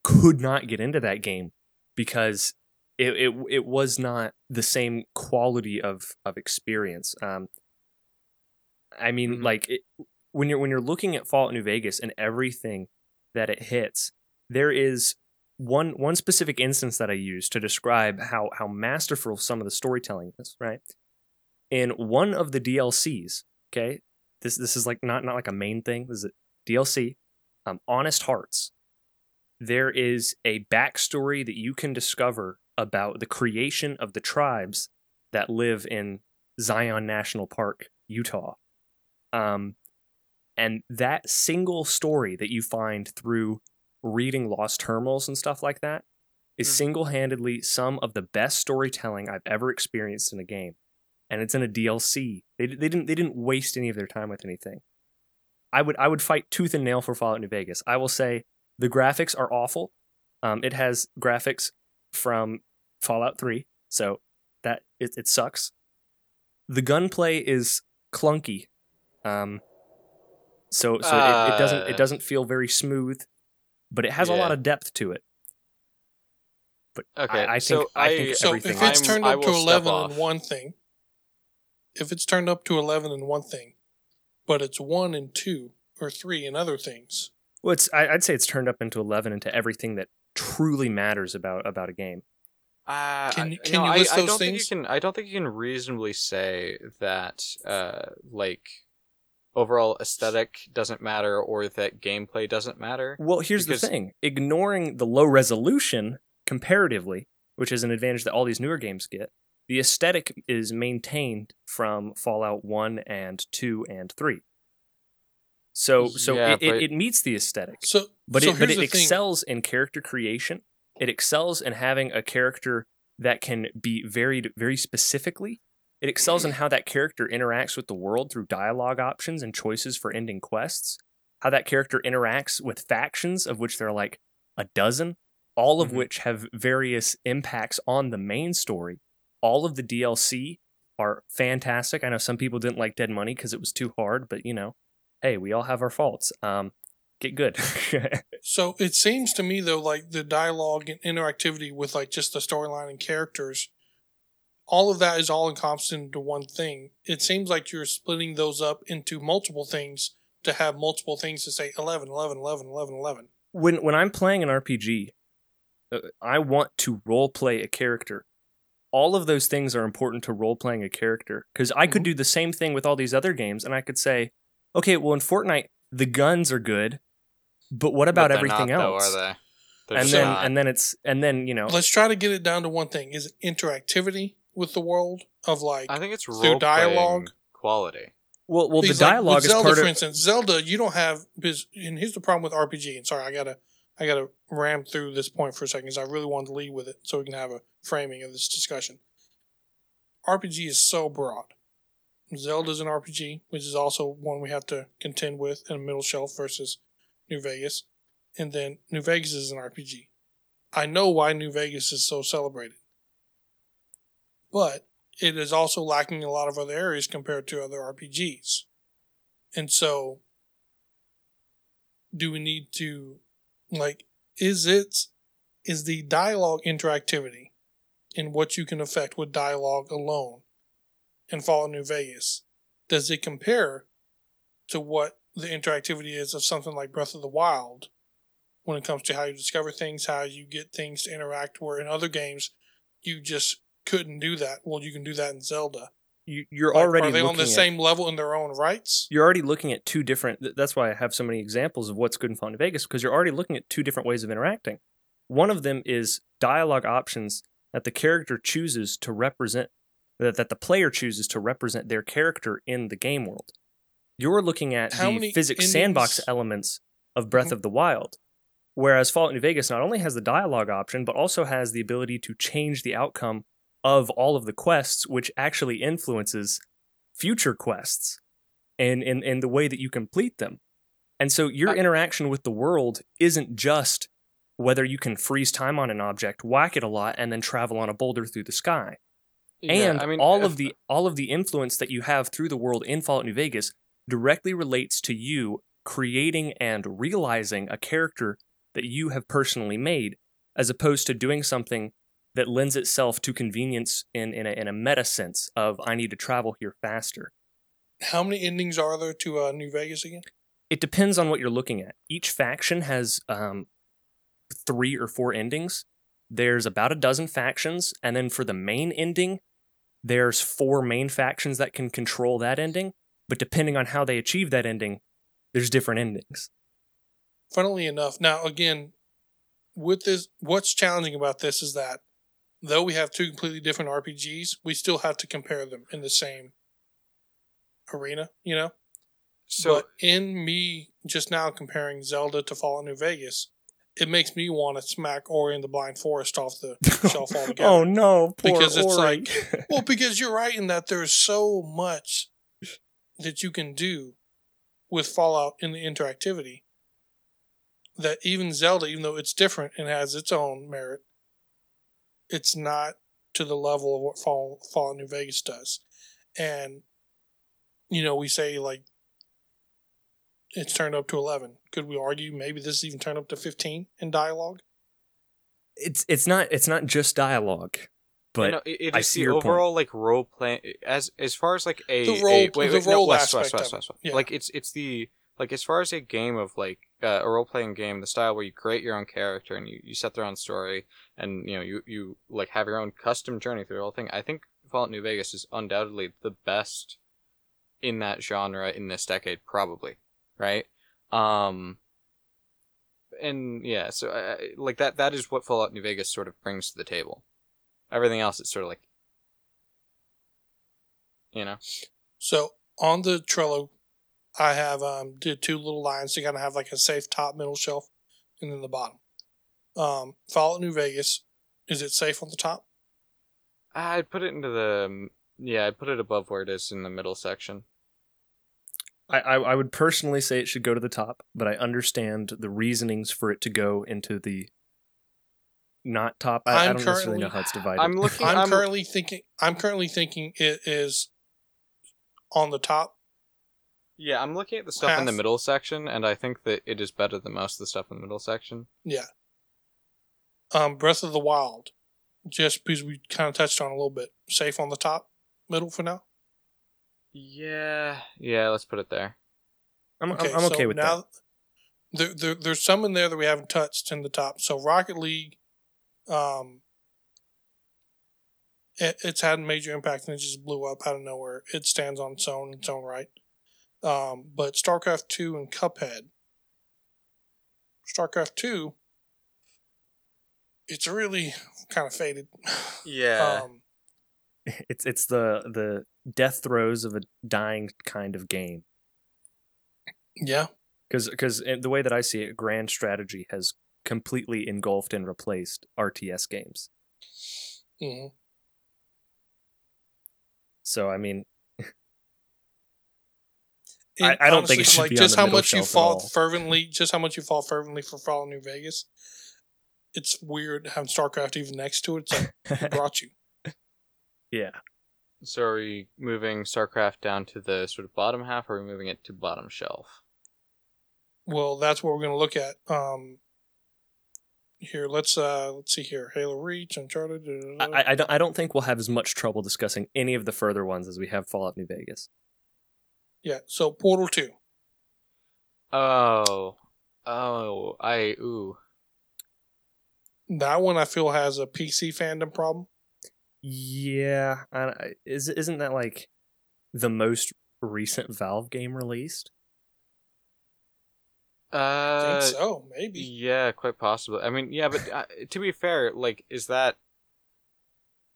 could not get into that game because it it it was not the same quality of of experience. Um, I mean, Mhm. like it, when you're when you're looking at Fallout New Vegas and everything that it hits, there is one one specific instance that I use to describe how how masterful some of the storytelling is. Right in one of the DLCs. Okay, this this is like not not like a main thing. This is a DLC. Um, Honest Hearts. There is a backstory that you can discover about the creation of the tribes that live in Zion National Park, Utah. Um, and that single story that you find through reading Lost Terminals and stuff like that is Mhm. single handedly some of the best storytelling I've ever experienced in a game, and it's in a DLC. They they didn't they didn't waste any of their time with anything. I would I would fight tooth and nail for Fallout New Vegas. I will say the graphics are awful. Um, it has graphics from Fallout Three, so that it, it sucks. The gunplay is clunky, um, so so it, it doesn't Uh, it doesn't feel very smooth, but it has a lot of depth to it. But Okay, I, I think so I, I- think So everything. if it's else- I'm- turned up to eleven off. in one thing, if it's turned up to eleven in one thing, but it's one and two or three in other things, well, it's I, I'd say it's turned up into eleven into everything that truly matters about about a game. Uh, Can I- you- can no, you I, list I those don't things? think you can. I don't think you can reasonably say that, uh, like, overall aesthetic doesn't matter or that gameplay doesn't matter. Well, here's Because- the thing: ignoring the low resolution comparatively, which is an advantage that all these newer games get, the aesthetic is maintained from Fallout One and Two and Three. So, so Yeah, it, it, but- it meets the aesthetic. so but so it but it the thing. excels in character creation. It excels in having a character that can be varied very specifically. It excels in how that character interacts with the world through dialogue options and choices for ending quests. How that character interacts with factions, of which there are like a dozen, all of Mhm. which have various impacts on the main story. All of the DLC are fantastic. I know some people didn't like Dead Money because it was too hard, but you know, hey, we all have our faults. Um, get good. So it seems to me though, like the dialogue and interactivity with like just the storyline and characters, all of that is all encompassed into one thing. It seems like you're splitting those up into multiple things to have multiple things to say 11, 11, 11, 11, 11. when when I'm playing an RPG, uh, I want to role play a character. All of those things are important to role playing a character because I could Mhm. do the same thing with all these other games, and I could say, okay, well in Fortnite the guns are good, but what about But everything not, though, else? are they? They're and then not. and then it's and then you know Let's try to get it down to one thing. Is it interactivity with the world of like I think it's through dialogue? quality. well well the Because, like, with dialogue is Zelda, part for instance, Zelda, you don't have because and here's the problem with RPG. And sorry, I gotta I gotta ram through this point for a second because I really wanted to lead with it so we can have a framing of this discussion. RPG is so broad. Zelda's an RPG, which is also one we have to contend with in a middle shelf versus New Vegas. And then New Vegas is an RPG. I know why New Vegas is so celebrated. But it is also lacking in a lot of other areas compared to other RPGs. And so, do we need to, like, is it, is the dialogue interactivity in what you can affect with dialogue alone in Fallout New Vegas, does it compare to what the interactivity is of something like Breath of the Wild when it comes to how you discover things, how you get things to interact, where in other games, you just couldn't do that. Well, you can do that in Zelda. you, you're Like, already are they on the at- same level in their own rights? you're already looking at two different that's why i have so many examples of what's good in fallout new vegas because you're already looking at two different ways of interacting one of them is dialogue options that the character chooses to represent that, that the player chooses to represent their character in the game world you're looking at How the physics sandbox elements of breath Mhm. of the wild whereas fallout new vegas not only has the dialogue option but also has the ability to change the outcome of all of the quests which actually influences future quests and in, in the way that you complete them. And so your interaction with the world isn't just whether you can freeze time on an object, whack it a lot, and then travel on a boulder through the sky. Yeah, and I mean, all of the all of the influence that you have through the world in Fallout New Vegas directly relates to you creating and realizing a character that you have personally made, as opposed to doing something that lends itself to convenience in, in, a, in a meta sense of I need to travel here faster. How many endings are there to uh, New Vegas again? It depends on what you're looking at. Each faction has um, three or four endings. There's about a dozen factions, and then for the main ending, there's four main factions that can control that ending. But depending on how they achieve that ending, there's different endings. Funnily enough, now again, with this, what's challenging about this is that though we have two completely different RPGs, we still have to compare them in the same arena, you know? so but in me just now comparing Zelda to Fallout New Vegas, it makes me want to smack Ori and the Blind Forest off the shelf altogether. oh no, poor Because it's Ori. like- Well, because you're right in that there's so much that you can do with Fallout in the interactivity that even Zelda, even though it's different and has its own merit, it's not to the level of what Fall, Fallout New Vegas does. And, you know, we say like it's turned up to 11. Could we argue maybe this is even turned up to 15 in dialogue? it's it's not it's not just dialogue, but you know, it, it I is see the your point. overall like role play as as far as like a The role- a, wait, the wait, role Wes, Wes, aspect Wes, of Wes, it. Wes. Yeah. like it's it's the like as far as a game of like uh, a role playing game, the style where you create your own character and you, you set their own story and you know you you like have your own custom journey through the whole thing. I think Fallout New Vegas is undoubtedly the best in that genre in this decade, probably, right? Um, and yeah, so I, like that that is what Fallout New Vegas sort of brings to the table. Everything else is sort of like, you know, So on the Trello, I have um did two little lines. to kind of have like a safe top, middle shelf, and then the bottom. Um, Fallout New Vegas, is it safe on the top? I'd put it into the yeah, I'd put it above where it is in the middle section. I, I I would personally say it should go to the top, but I understand the reasonings for it to go into the not top. I, I don't necessarily know currently- how it's divided. I'm looking. I'm, I'm, currently thinking. I'm currently thinking it is on the top. Yeah, I'm looking at the stuff in the middle section, and I think that it is better than most of the stuff in the middle section. Yeah. Um, Breath of the Wild, just because we kind of touched on a little bit. Safe on the top, middle for now. Yeah, yeah, let's put it there. I'm I'm, I'm okay with that. There, there, there's some in there that we haven't touched in the top. So Rocket League, um, it, it's had a major impact and it just blew up out of nowhere. It stands on its own, its own right. Um, but StarCraft two and Cuphead. StarCraft two, it's really kind of faded. Yeah, Um, It's it's the the death throes of a dying kind of game. yeah. Because because the way that I see it, grand strategy has completely engulfed and replaced RTS games. hmm So I mean, And I don't think honestly, it should like be on just the how middle much you shelf at all. fought fervently, just how much you fought fervently for Fallout New Vegas. It's weird having StarCraft even next to it. It's like who brought you. yeah. so are we moving StarCraft down to the sort of bottom half, or are we moving it to bottom shelf? Well, that's what we're going to look at. Um, here, let's uh, let's see here. Halo Reach, Uncharted. I, I, don't, I don't think we'll have as much trouble discussing any of the further ones as we have Fallout New Vegas. Yeah. So Portal Two. Oh, oh, I ooh. That one I feel has a PC fandom problem. Yeah, I, I- is isn't that like the most recent Valve game released? I Uh, think so, maybe. Yeah, quite possibly. I mean, yeah, but uh, to be fair, like, is that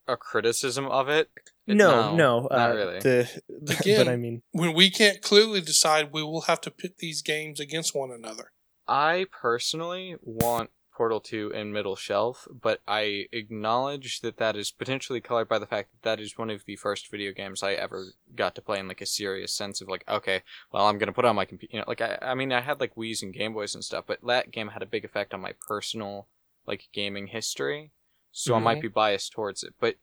a criticism of it? It- No, no, not uh, really. The, but Again- I mean, When we can't clearly decide, we will have to pit these games against one another. I personally want Portal 2 in middle shelf, but I acknowledge that that is potentially colored by the fact that that is one of the first video games I ever got to play in like a serious sense of like, okay, well, I'm gonna put on my computer. You know, like I, I mean, I had like Wii's and Game Boys and stuff, but that game had a big effect on my personal like gaming history, so I might be biased towards it. But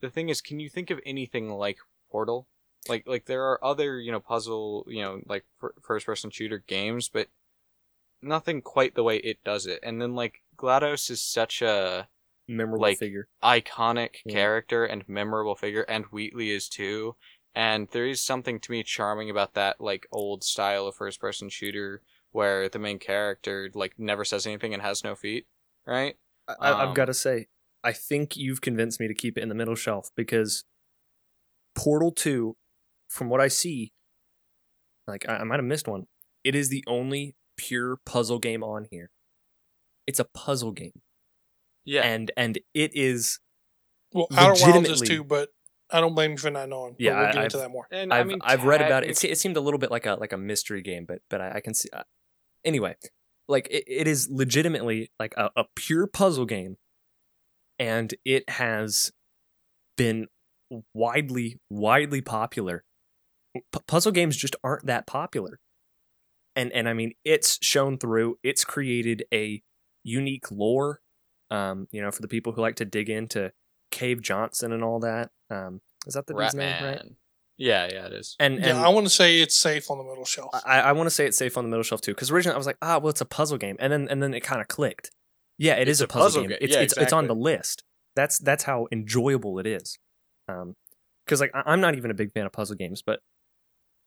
the thing is, can you think of anything like Portal? Like, like there are other you know puzzle you know like first person shooter games, but nothing quite the way it does it. And then like GLaDOS is such a memorable like- figure. iconic Yeah. character and memorable figure, and Wheatley is too. And there is something to me charming about that like old style of first person shooter where the main character like never says anything and has no feet, right? I, I've um, got to say, I think you've convinced me to keep it in the middle shelf because Portal Two, from what I see, like I, I might have missed one. It is the only pure puzzle game on here. It's a puzzle game, Yeah. and and it is Well, Outer Wilds is Legitimately- too, but I don't blame you for not knowing. Yeah, but we'll I- get into I've- that more. and I've I mean, I've read about it. It, it seemed a little bit like a like a mystery game, but but I, I can see. Uh, anyway, like it, it is legitimately like a, a pure puzzle game and it has been widely widely popular P- puzzle games just aren't that popular and and i mean it's shown through it's created a unique lore um you know for the people who like to dig into cave johnson and all that um is that the dude's name right Yeah, yeah, it is. and and Yeah, I want to say it's safe on the middle shelf. I, I want to say it's safe on the middle shelf too, because originally I was like, ah, well, it's a puzzle game, and then and then it kind of clicked. Yeah, it is It's a a puzzle, puzzle game. ga- It's yeah, it's it's on the list. That's that's how enjoyable it is. Um, because like I'm not even a big fan of puzzle games, but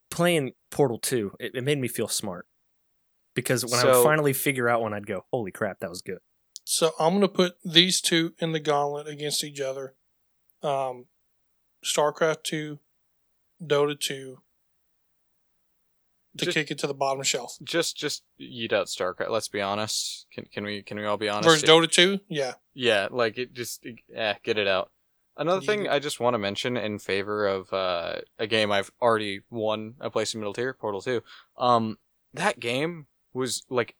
playing Portal Two, it, it made me feel smart. Because when I would finally figure out one, I'd go, holy crap, that was good. So I'm going to put these two in the gauntlet against each other. Um, StarCraft 2, Dota 2, to Just- kick it to the bottom shelf. Just, just eat out StarCraft. Let's be honest. Can, can we, can we all be honest? Versus Dota 2, yeah. Yeah, like it just eh, get it out. Another You thing I just want to mention in favor of uh, a game I've already won a place in middle tier, Portal 2. Um that game was like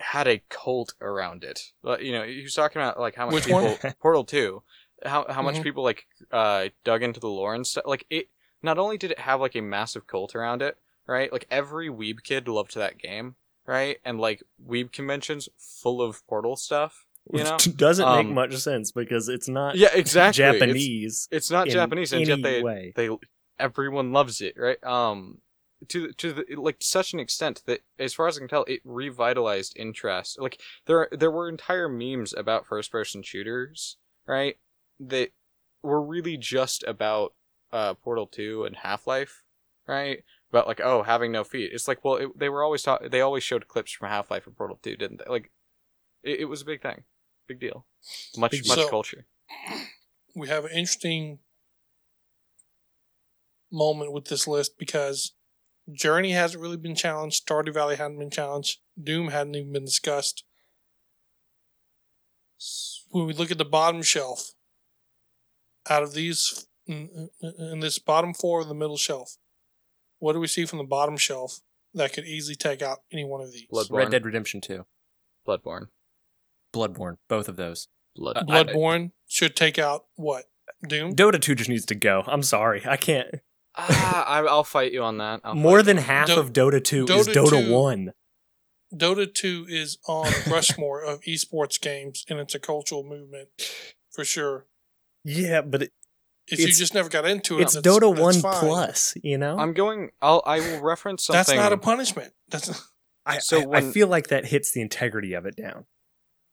had a cult around it. You know, he was talking about like how much Which people one? Portal 2 how how much Mhm. people like uh dug into the lore and stuff. Like it not only did it have like a massive cult around it, right? Like every weeb kid loved that game, right? And like weeb conventions full of Portal stuff, you know? Which doesn't make Um, much sense because it's not Yeah, exactly. Japanese. It's, not in Japanese, and yet they way. they everyone loves it, right? Um, to to the like to such an extent that, as far as I can tell, it revitalized interest. Like there there were entire memes about first person shooters, right? That were really just about uh Portal Two and Half Life, right? About like oh having no feet. It's like well it, they were always taught they always showed clips from Half Life and Portal Two, didn't they? Like it, it was a big thing, big deal, much Big much deal. culture. we have an interesting moment with this list because Journey hasn't really been challenged, Stardew Valley hadn't been challenged, Doom hadn't even been discussed. When we look at the bottom shelf, out of these, in, in this bottom four of the middle shelf, what do we see from the bottom shelf that could easily take out any one of these? Bloodborne. Red Dead Redemption 2. Bloodborne. Bloodborne, both of those. Blood. Uh, I- Bloodborne should take out what? Doom? Dota 2 just needs to go. I'm sorry. I can't. ah, I, I'll fight you on that. I'll More than half Do- of Dota 2 is Dota Dota 2 1. Dota 2 is on Rushmore of esports games, and it's a cultural movement for sure. Yeah, but it, If you just never got into it, it's that's- Dota that's 1 fine. plus, you know? I'm going. I'll. I will reference something. That's not a punishment. That's I, so I, I feel like that hits the integrity of it down.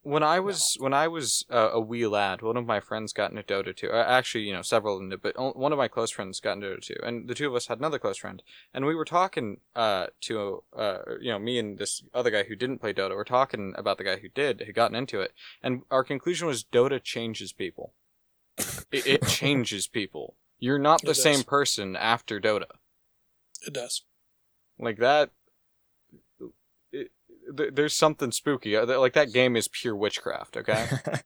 when I was when I was uh, a wee lad, one of my friends got into Dota 2. Uh, actually, you know, several of them did, but one of my close friends got into Dota 2, and the two of us had another close friend, and we were talking uh, to uh, you know me and this other guy who didn't play Dota. We're talking about the guy who did, who gotten into it, and our conclusion was Dota changes people. It, it changes people. You're not the It does. same person after Dota. it does. like that it, th- there's something spooky Uh, like that game is pure witchcraft okay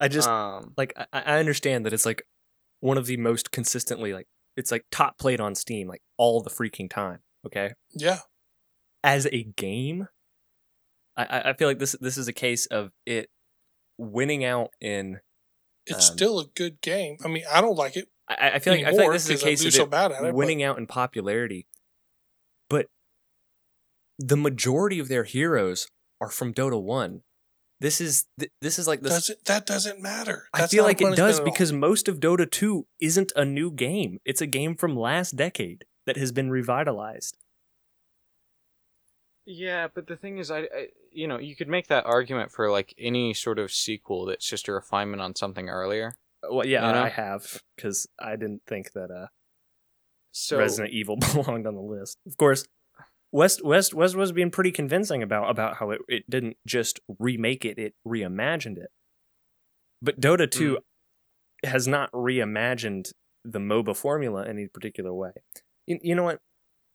I just um like I, I understand that it's like one of the most consistently like it's like top played on Steam like all the freaking time. Okay, Yeah. as a game, I I- I feel like this this is a case of it winning out in. It's Um, still a good game. I mean, I don't like it I, I feel like I feel like this is a case of so it bad at it. winning out in popularity, but the majority of their heroes are from Dota One. This is this is like but this. does it, that doesn't matter. I feel like it does because most of Dota 2 isn't a new game. It's a game from last decade that has been revitalized. Yeah but the thing is I, I you know you could make that argument for like any sort of sequel that's just a refinement on something earlier Well, yeah, You know? I have because I didn't think that uh, so Resident Evil belonged on the list. Of course, West West West was being pretty convincing about about how it, it didn't just remake it; it reimagined it. But Dota 2 has not reimagined the MOBA formula in any particular way. You, you know what?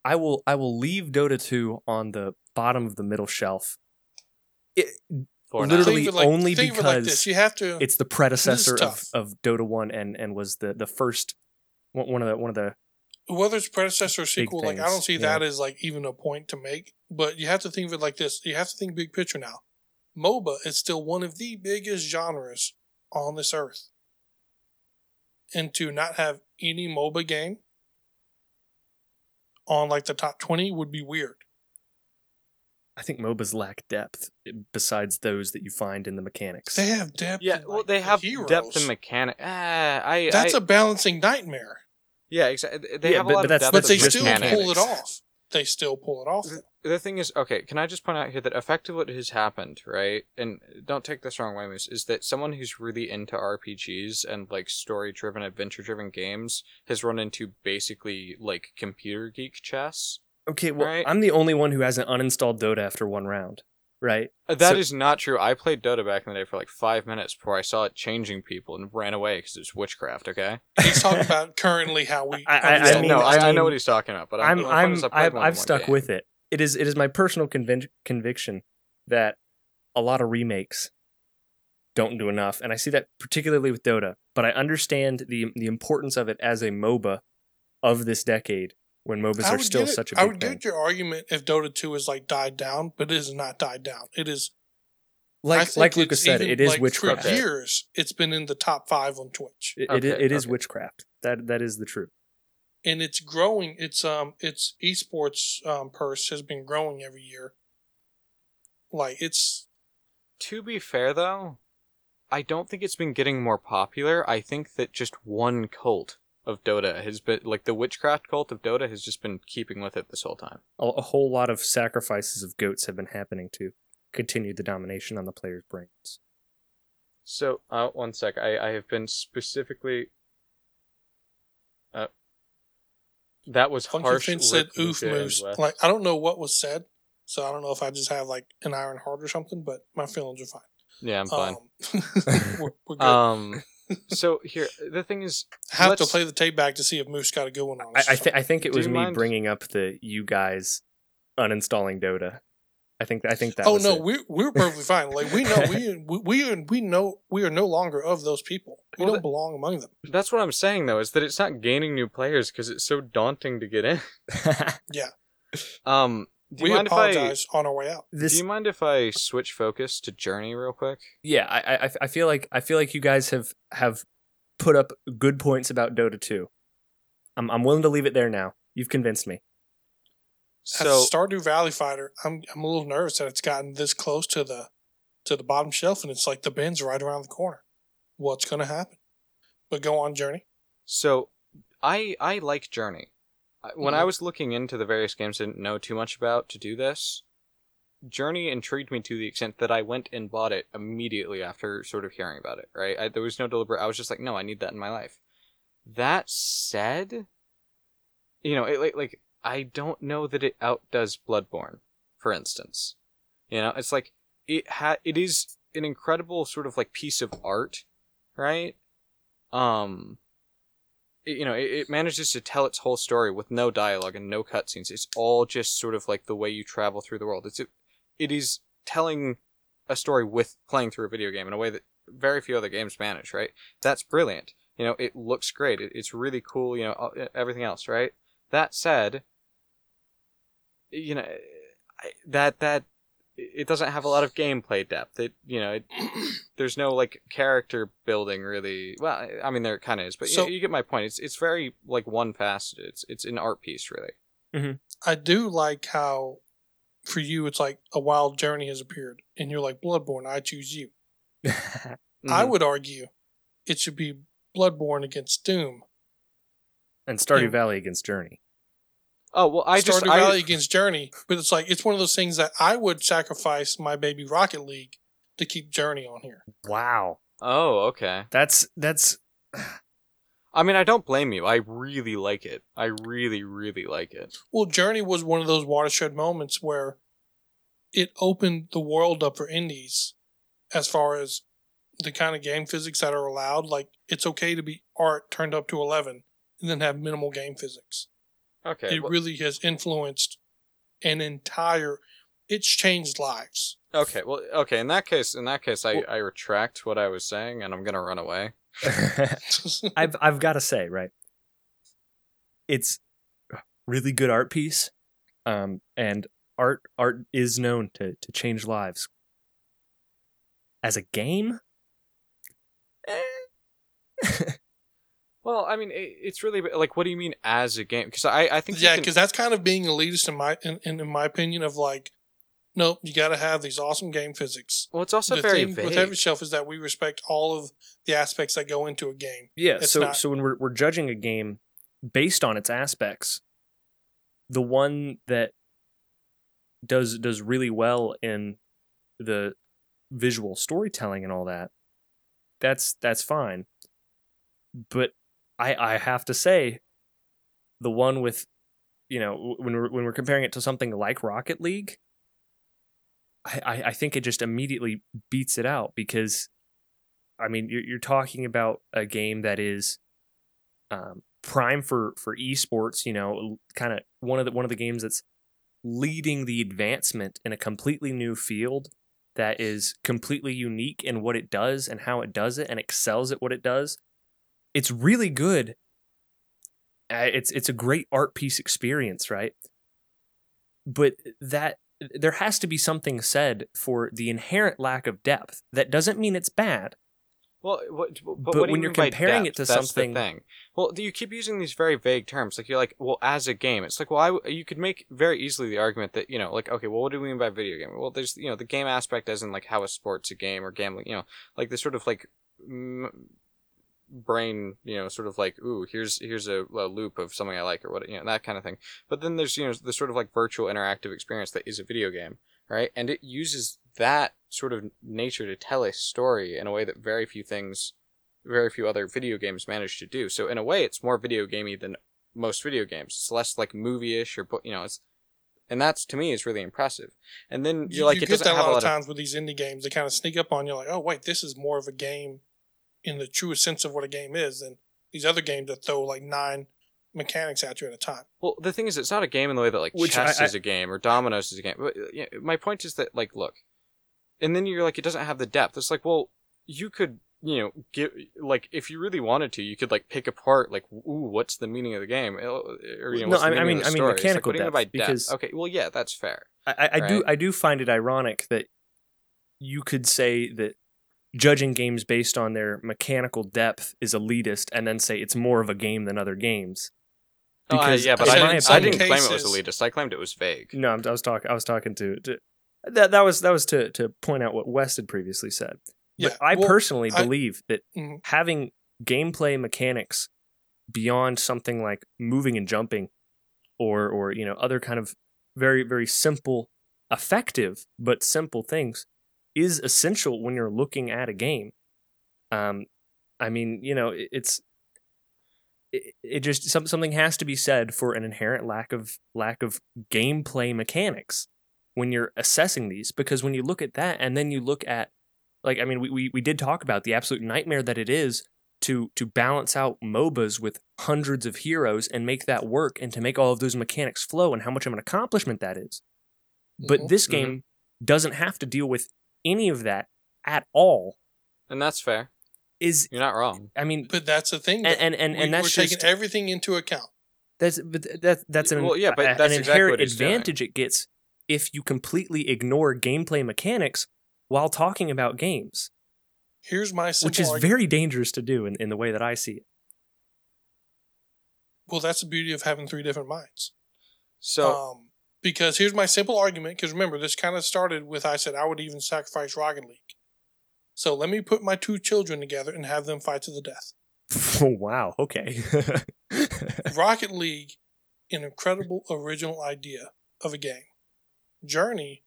I will I will leave Dota 2 on the bottom of the middle shelf. It, for literally- Think of it like, only think of it like because this. You have to. it's the predecessor of, of Dota 1 and and was the the first one one of the one of the whether it's predecessor or sequel, like I don't see yeah. that as like even a point to make. But you have to think of it like this: you have to think big picture now. MOBA is still one of the biggest genres on this earth, and to not have any MOBA game on like the top twenty would be weird. I think MOBAs lack depth eh, besides those that you find in the mechanics. They have depth. Yeah, in, well, like, they have heroes. depth and mechanic. Ah, I. That's I, a balancing nightmare. yeah, exactly. They Yeah, have a but- lot but of depth. But they still mechanics. pull it off. They still pull it off. The- The thing is, okay, can I just point out here that effectively what has happened, right? And don't take this wrong way, Moose, is that someone who's really into RPGs and like story driven, adventure driven games has run into basically like computer geek chess. Okay, well, Right. I'm the only one who hasn't uninstalled Dota after one round, right? Uh, That So- is not true. I played Dota back in the day for like five minutes before I saw it changing people and ran away because it's witchcraft. Okay. He's talking about currently how we. I- how I- I mean- no, I, I know what he's talking about, but I'm I'm I played I've, I've stuck game. with it. It is it is my personal convin- conviction that a lot of remakes don't do enough, and I see that particularly with Dota. But I understand the the importance of it as a MOBA of this decade when MOBAs are still it- such a I big I would thing. get your argument if Dota 2 is like died down, but it is not died down. It is Like like Lucas said, it is like, witchcraft. For years, it's been in the top five on Twitch, It, it, is, Okay, it is okay. witchcraft. That that is the truth. and it's growing. Its um, its esports um purse has been growing every year. Like it's To be fair, though, I don't think it's been getting more popular. I think that just one cult of Dota has been like the witchcraft cult of Dota has just been keeping with it this whole time. A, a whole lot of sacrifices of goats have been happening to continue the domination on the players' brains. So, uh, one sec. I, I have been specifically. Uh, that was Funky harsh. Finch said oof Luca and moose. Like I don't know what was said, so I don't know if I just have like an iron heart or something. But my feelings are fine. Yeah, I'm fine. Um, we're, we're good. Um, so here the thing is, have to play the tape back to see if Moose got a good one on I. I, th- I think it Do was me mind- bringing up the you guys uninstalling Dota. I think I think that. oh was no, it. we're we're perfectly fine. Like we know we we we, are, we know we are no longer of those people. We Well, don't belong among them. that's what I'm saying though, is that it's not gaining new players because it's so daunting to get in. Yeah. Um, do you we mind apologize on our way out. if I? this Do you mind if I switch focus to Journey real quick? yeah I, I I feel like I feel like you guys have have put up good points about Dota 2. I'm I'm willing to leave it there now. You've convinced me. As a So Stardew Valley fighter, I'm I'm a little nervous that it's gotten this close to the to the bottom shelf, and it's like the bin's right around the corner. What's going to happen? But go on, Journey. So, I I like Journey. When I Mhm. was looking into the various games I didn't know too much about to do this, Journey intrigued me to the extent that I went and bought it immediately after sort of hearing about it. Right? I, there was no deliberate. I was just like, no, I need that in my life. That said, you know, it like like I don't know that it outdoes Bloodborne, for instance. You know, it's like it ha it is an incredible sort of like piece of art, right? Um, you know, it, it manages to tell its whole story with no dialogue and no cutscenes. It's all just sort of like the way you travel through the world. It's it is telling a story with playing through a video game in a way that very few other games manage. Right? That's brilliant. You know, it looks great. It, it's really cool. You know, everything else. Right? That said, you know, that that it doesn't have a lot of gameplay depth. It you know, it, there's no like character building really. Well, I mean there kind of is, but you- So- you, get my point. It's it's very like one faceted. It's it's an art piece really. I do like how, for you, it's like a wild journey has appeared, and you're like Bloodborne. I choose you. I Mhm. would argue it should be Bloodborne against Doom. and Stardew Yeah. Valley against Journey. Oh well, I just Stardew I, Valley against Journey, but it's like it's one of those things that I would sacrifice my baby Rocket League to keep Journey on here. Wow. oh okay. That's that's I mean I don't blame you. I really like it. I really really like it. Well, Journey was one of those watershed moments where it opened the world up for indies as far as the kind of game physics that are allowed. Like, it's okay to be art turned up to 11 and then have minimal game physics. Okay. it well- really has influenced an entire, it's changed lives. okay. Well. Okay. In that case, in that case, I Well- I retract what I was saying, and I'm gonna run away. I've I've got to say, right? It's really good art piece, um, and art art is known to to change lives. As a game, eh. Well, I mean, it, it's really like, what do you mean as a game? Because I, I think you Yeah, can- because that's kind of being elitist in my in, in, in my opinion of like, nope, you got to have these awesome game physics. well, it's also the very thing vague. with Heavy Shelf is that we respect all of the aspects that go into a game. yeah. It's So not- so when we're we're judging a game based on its aspects, the one that does does really well in the visual storytelling and all that, that's that's fine. But I I have to say, the one with, you know, when we're when we're comparing it to something like Rocket League, I I, think it just immediately beats it out because, I mean, you're you're talking about a game that is, um, prime for for esports. You know, kind of one of the one of the games that's leading the advancement in a completely new field that is completely unique in what it does and how it does it and excels at what it does. It's really good. It's it's a great art piece experience, right? But that there has to be something said for the inherent lack of depth. That doesn't mean it's bad. Well, what, but, But when you by comparing it to That's something- the thing. Well, you keep using these very vague terms. Like you're like, well, as a game, it's like, well, I w you could make very easily the argument that you know, like, okay, well, what do we mean by video game? Well, there's you know the game aspect, as in like how a sport's a game or gambling. You know, like this sort of like m- brain, you know, sort of like, ooh, here's here's a, a loop of something I like or what, you know, that kind of thing. But then there's you know the sort of like virtual interactive experience that is a video game, right? And it uses that sort of nature to tell a story in a way that very few things very few other video games manage to do. So in a way, it's more video gamey than most video games. It's less like movie-ish or you know, it's and that's to me is really impressive. And then You, you're like, you it get doesn't that a have lot a lot of times with these indie games. They kind of sneak up on you, like, oh wait, this is more of a game in the truest sense of what a game is than these other games that throw like nine mechanics at you at a time. Well, the thing is, it's not a game in the way that like Which chess I- I- is a game or dominoes is a game. But uh, yeah, my point is that like, look, and then you're like, it doesn't have the depth. It's like, well, you could, you know, give like if you really wanted to, you could like pick apart like, ooh, what's the meaning of the game, or you know, No, I- I mean- I mean story? It's like, mechanical what do you mean by depth, because- Okay, well, yeah, that's fair. I, I, I do I do find it ironic that you could say that judging games based on their mechanical depth is elitist, and then say it's more of a game than other games. Oh, I- Because yeah, but in I my didn't, I didn't claim it was elitist. I claimed it was vague. No, I'm- was talking. I was talking to, to that. That was that was to to point out what West had previously said. But Yeah, I well, personally I- believe that Mhm. having gameplay mechanics beyond something like moving and jumping, or or you know other kind of very very simple, effective but simple things, is essential when you're looking at a game. Um, I mean, you know, it, it's it, it just some, something has to be said for an inherent lack of lack of gameplay mechanics when you're assessing these because when you look at that and then you look at like I mean we, we, we did talk about the absolute nightmare that it is to to balance out MOBAs with hundreds of heroes and make that work and to make all of those mechanics flow and how much of an accomplishment that is. But Mhm. this Mhm. game doesn't have to deal with any of that at all. And that's fair. Is You're not wrong. I mean But that's the thing. and though. and and, We- and that's we're just taking everything into account. That's but that that's an Well, yeah, but that's an exactly inherent what he's doing. advantage it gets if you completely ignore gameplay mechanics while talking about games, Here's my simple which is argument. very dangerous to do in, in the way that I see it. well. That's the beauty of having three different minds. So um, because here's my simple argument. Because remember, this kind of started with I said I would even sacrifice Rocket League. So let me put my two children together and have them fight to the death. Oh wow, okay. Rocket League, an incredible original idea of a game. Journey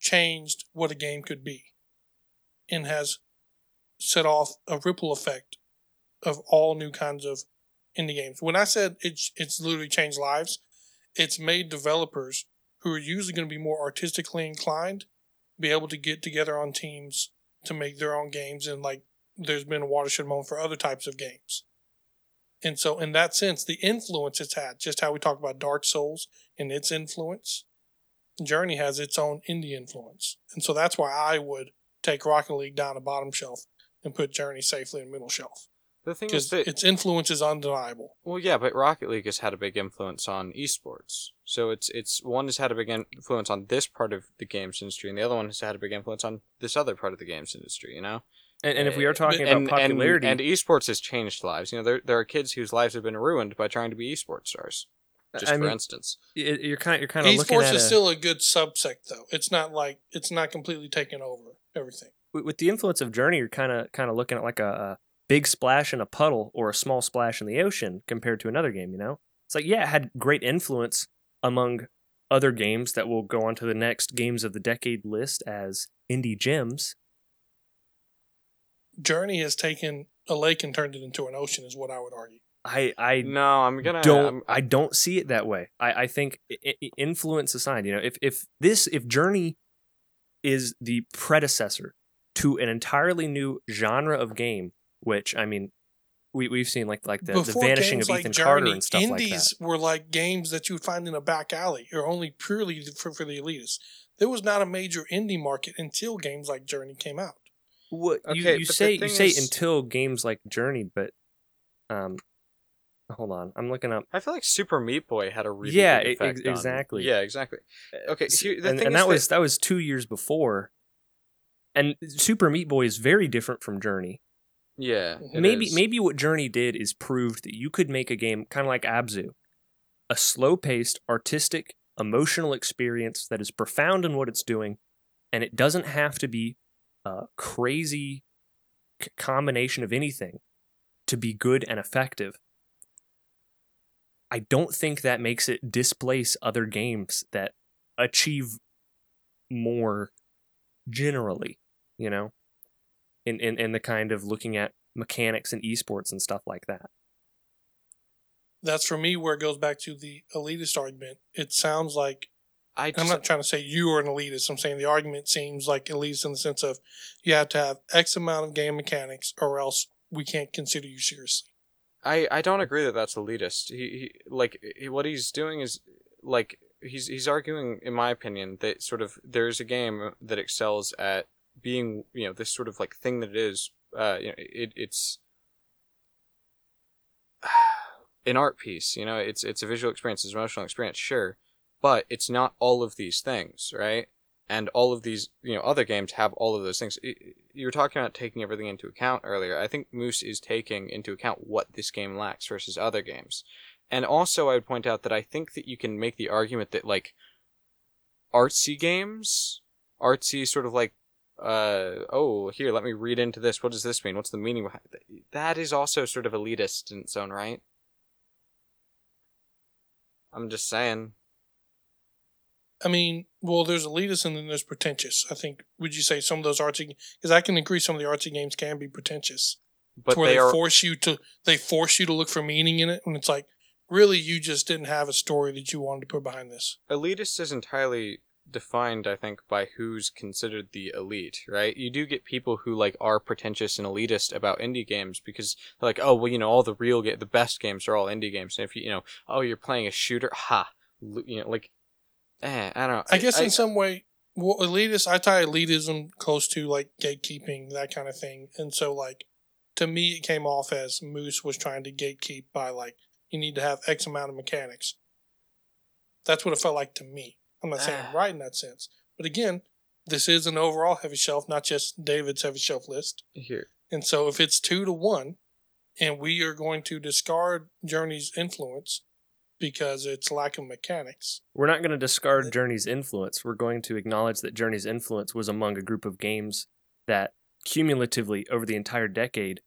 changed what a game could be and has set off a ripple effect of all new kinds of indie games. When I said it's it's literally changed lives, it's made developers who are usually going to be more artistically inclined be able to get together on teams to make their own games and like there's been a watershed moment for other types of games. And so, in that sense, the influence it's had, just how we talk about Dark Souls and its influence, Journey has its own indie influence. And so that's why I would take Rocket League down the bottom shelf and put Journey safely in middle shelf. The thing is because that its influence is undeniable. Well, yeah, but Rocket League has had a big influence on esports. So it's it's one has had a big influence on this part of the games industry, and the other one has had a big influence on this other part of the games industry. You know, And, and if we are eh, talking and, about popularity, and, and esports has changed lives. You know, there there are kids whose lives have been ruined by trying to be esports stars. Just I for mean, instance, it- you're kind you're kind of looking Esports at is a- still a good subsect, though. It's not like it's not completely taken over everything. with with the influence of Journey, you're kind of kind of looking at like a, a big splash in a puddle or a small splash in the ocean compared to another game. You know, it's like yeah, it had great influence among other games that will go on to the next games of the decade list as indie gems. Journey has taken a lake and turned it into an ocean, is what I would argue. I I no, I'm gonna don't I'm- I don't see it that way. I, I think i- i- influence aside, you know, if if this if Journey is the predecessor to an entirely new genre of game, which I mean, we we've seen like like the, the vanishing of like Ethan Journey, Carter and stuff like that. indies were like games that you would find in a back alley, or only purely for, for the elitists. There was not a major indie market until games like Journey came out. What you, Okay, you but the say you thing say is- until games like Journey, but um, hold on, I'm looking up. I feel like Super Meat Boy had a really Yeah, big effect ex- on- exactly. Yeah, exactly. Okay, S- here, the and, thing and is that was that was two years before. And Super Meat Boy is very different from Journey. Yeah. maybe is. maybe what Journey did is proved that you could make a game kind of like Abzu, a slow-paced, artistic, emotional experience that is profound in what it's doing, and it doesn't have to be a crazy c- combination of anything to be good and effective. I don't think that makes it displace other games that achieve more generally, you know, in, in, in the kind of looking at mechanics and esports and stuff like that. That's for me where it goes back to the elitist argument. It sounds like I I'm not trying to say you are an elitist. I'm saying the argument seems like elitist in the sense of you have to have X amount of game mechanics, or else we can't consider you seriously. I, I don't agree that that's elitist. He, he like he, what he's doing is like he's he's arguing, in my opinion, that sort of there's a game that excels at being you know this sort of like thing that it is. Uh, you know, it it's an art piece. You know, it's it's a visual experience, it's an emotional experience, sure, but it's not all of these things, right? And all of these, you know, other games have all of those things. You were talking about taking everything into account earlier. I think Moose is taking into account what this game lacks versus other games. And also, I would point out that I think that you can make the argument that, like, artsy games, artsy sort of like, uh, oh, here, let me read into this. What does this mean? What's the meaning behind it? That is also sort of elitist in its own right. I'm just saying. I mean, well, there's elitist and then there's pretentious. I think. Would you say some of those artsy? Because I can agree, some of the artsy games can be pretentious, But where they, they, are. force you to they force you to look for meaning in it, and it's like really you just didn't have a story that you wanted to put behind this. elitist is entirely defined i think by who's considered the elite right you do get people who like are pretentious and elitist about indie games because they're like oh well you know all the real ga- the best games are all indie games and if you you know oh you're playing a shooter ha you know like eh, i don't know I guess in some way, well, elitist, I tie elitism close to like gatekeeping, that kind of thing. And so, like, to me, it came off as Moose was trying to gatekeep by, like, you need to have X amount of mechanics. That's what it felt like to me. I'm not saying I'm ah. right in that sense. But again, this is an overall heavy shelf, not just David's heavy shelf list. here And so, if it's two to one, and we are going to discard Journey's influence because it's lack of mechanics, We're not going to discard Journey's influence. We're going to acknowledge that Journey's influence was among a group of games that cumulatively over the entire decade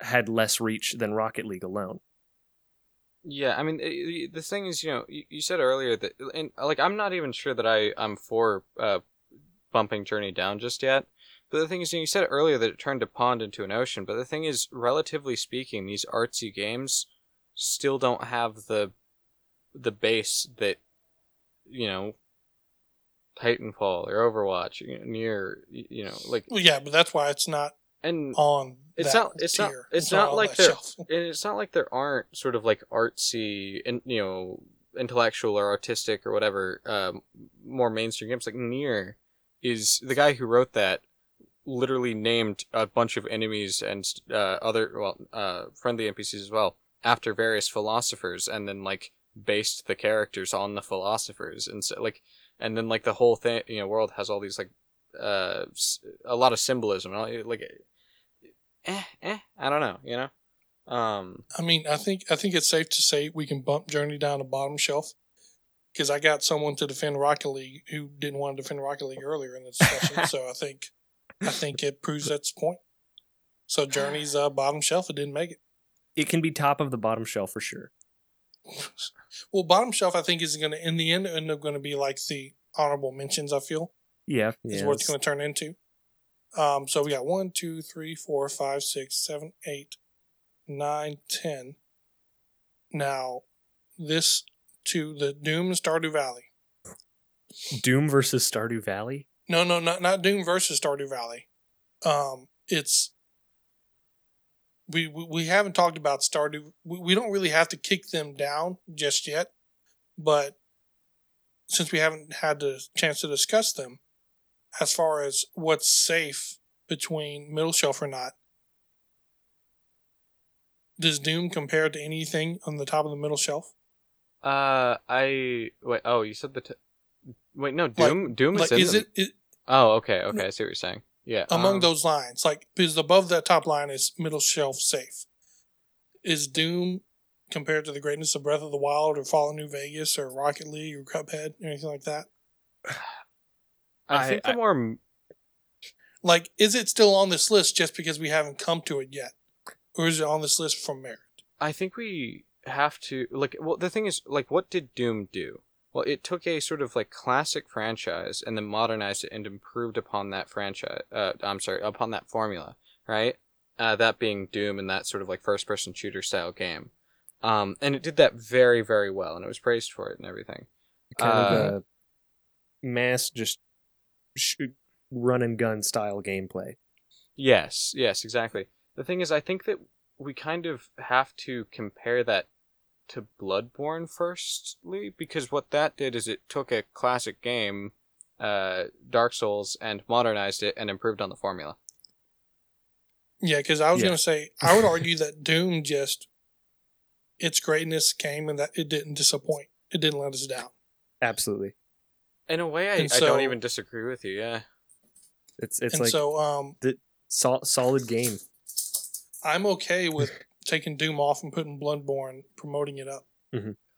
had less reach than Rocket League alone. Yeah, I mean, the thing is, you know, you, you said earlier that, and like, I'm not even sure that I I'm for uh, bumping Journey down just yet. But the thing is, you, know, you said earlier that it turned a pond into an ocean. But the thing is, relatively speaking, these artsy games still don't have the the base that you know Titanfall or Overwatch, Nier you know, like, well, yeah, but that's why it's not and on It's not- it's not- it's not like that they're- shelf. it's not like there aren't sort of like artsy and you know intellectual or artistic or whatever um, more mainstream games. Like Nier is the guy who wrote that literally named a bunch of enemies and uh, other well uh, friendly NPCs as well after various philosophers, and then like based the characters on the philosophers, and so like and then like the whole thing you know world has all these like uh a lot of symbolism. Like eh eh I don't know you know um I mean, I think I think it's safe to say we can bump Journey down to bottom shelf because I got someone to defend Rocket League who didn't want to defend Rocket League earlier in the discussion. so I think I think it proves that's point. So Journey's uh, bottom shelf. It didn't make it. It can be top of the bottom shelf for sure. Well, bottom shelf I think is going to in the end end up going to be like the honorable mentions. I feel Yeah, is yeah. what it's going to turn into. Um, so we got one, two, three, four, five, six, seven, eight, nine, ten. Now, this to the Doom and Stardew Valley. Doom versus Stardew Valley. No, no, not not Doom versus Stardew Valley. Um, it's we we, we haven't talked about Stardew. We, we don't really have to kick them down just yet, but since we haven't had the chance to discuss them, as far as what's safe between middle shelf or not, does Doom compare to anything on the top of the middle shelf? uh I wait oh you said the t- wait no Like- Doom Doom is Like, is the- it, it oh okay okay I see what you're saying yeah among um, those lines? Like, because above that top line is middle shelf safe. Is Doom compared to the greatness of Breath of the Wild or Fallout New Vegas or Rocket League or Cuphead or anything like that? I think I- the more Like, is it still on this list just because we haven't come to it yet? Or is it on this list from merit? I think we have to like well the thing is like what did Doom do? Well, it took a sort of like classic franchise and then modernized it and improved upon that franchise. Uh, I'm sorry, upon that formula, right? Uh, that being Doom and that sort of like first person shooter style game. Um, and it did that very, very well, and it was praised for it and everything. Kind Uh, of a mass just shoot, run and gun style gameplay. Yes, yes, exactly. The thing is, I think that we kind of have to compare that to Bloodborne firstly, because what that did is it took a classic game, uh, Dark Souls, and modernized it and improved on the formula. Yeah, because I was Yeah. going to say, I would argue that Doom just, its greatness came and that it didn't disappoint. It didn't let us down. Absolutely. In a way, I, And I don't even disagree with you. Yeah, It's it's and like so, um, sol- solid game. I'm okay with taking Doom off and putting Bloodborne, promoting it up.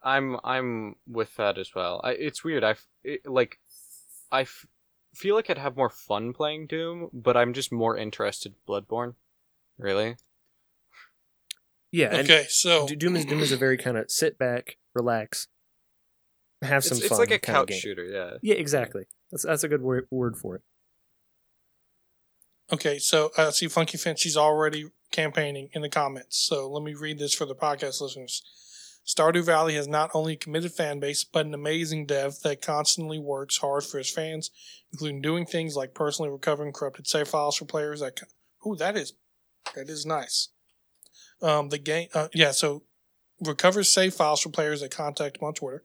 I'm I'm with that as well. I, it's weird. I it, like, I f- feel like I'd have more fun playing Doom, but I'm just more interested in Bloodborne. Really? Yeah, Okay, so Doom is Doom is a very kind of sit back, relax, have some It's, fun. it's like a kind of couch shooter. Yeah. Yeah, exactly. That's that's a good word word for it. Okay, so I see Funky Finch. She's already campaigning in the comments. So let me read this for the podcast listeners. Stardew Valley has not only a committed fan base, but an amazing dev that constantly works hard for his fans, including doing things like personally recovering corrupted save files for players. That, ooh, that is that is nice. Um, the game, uh, yeah. So recovers save files for players that contact him on Twitter.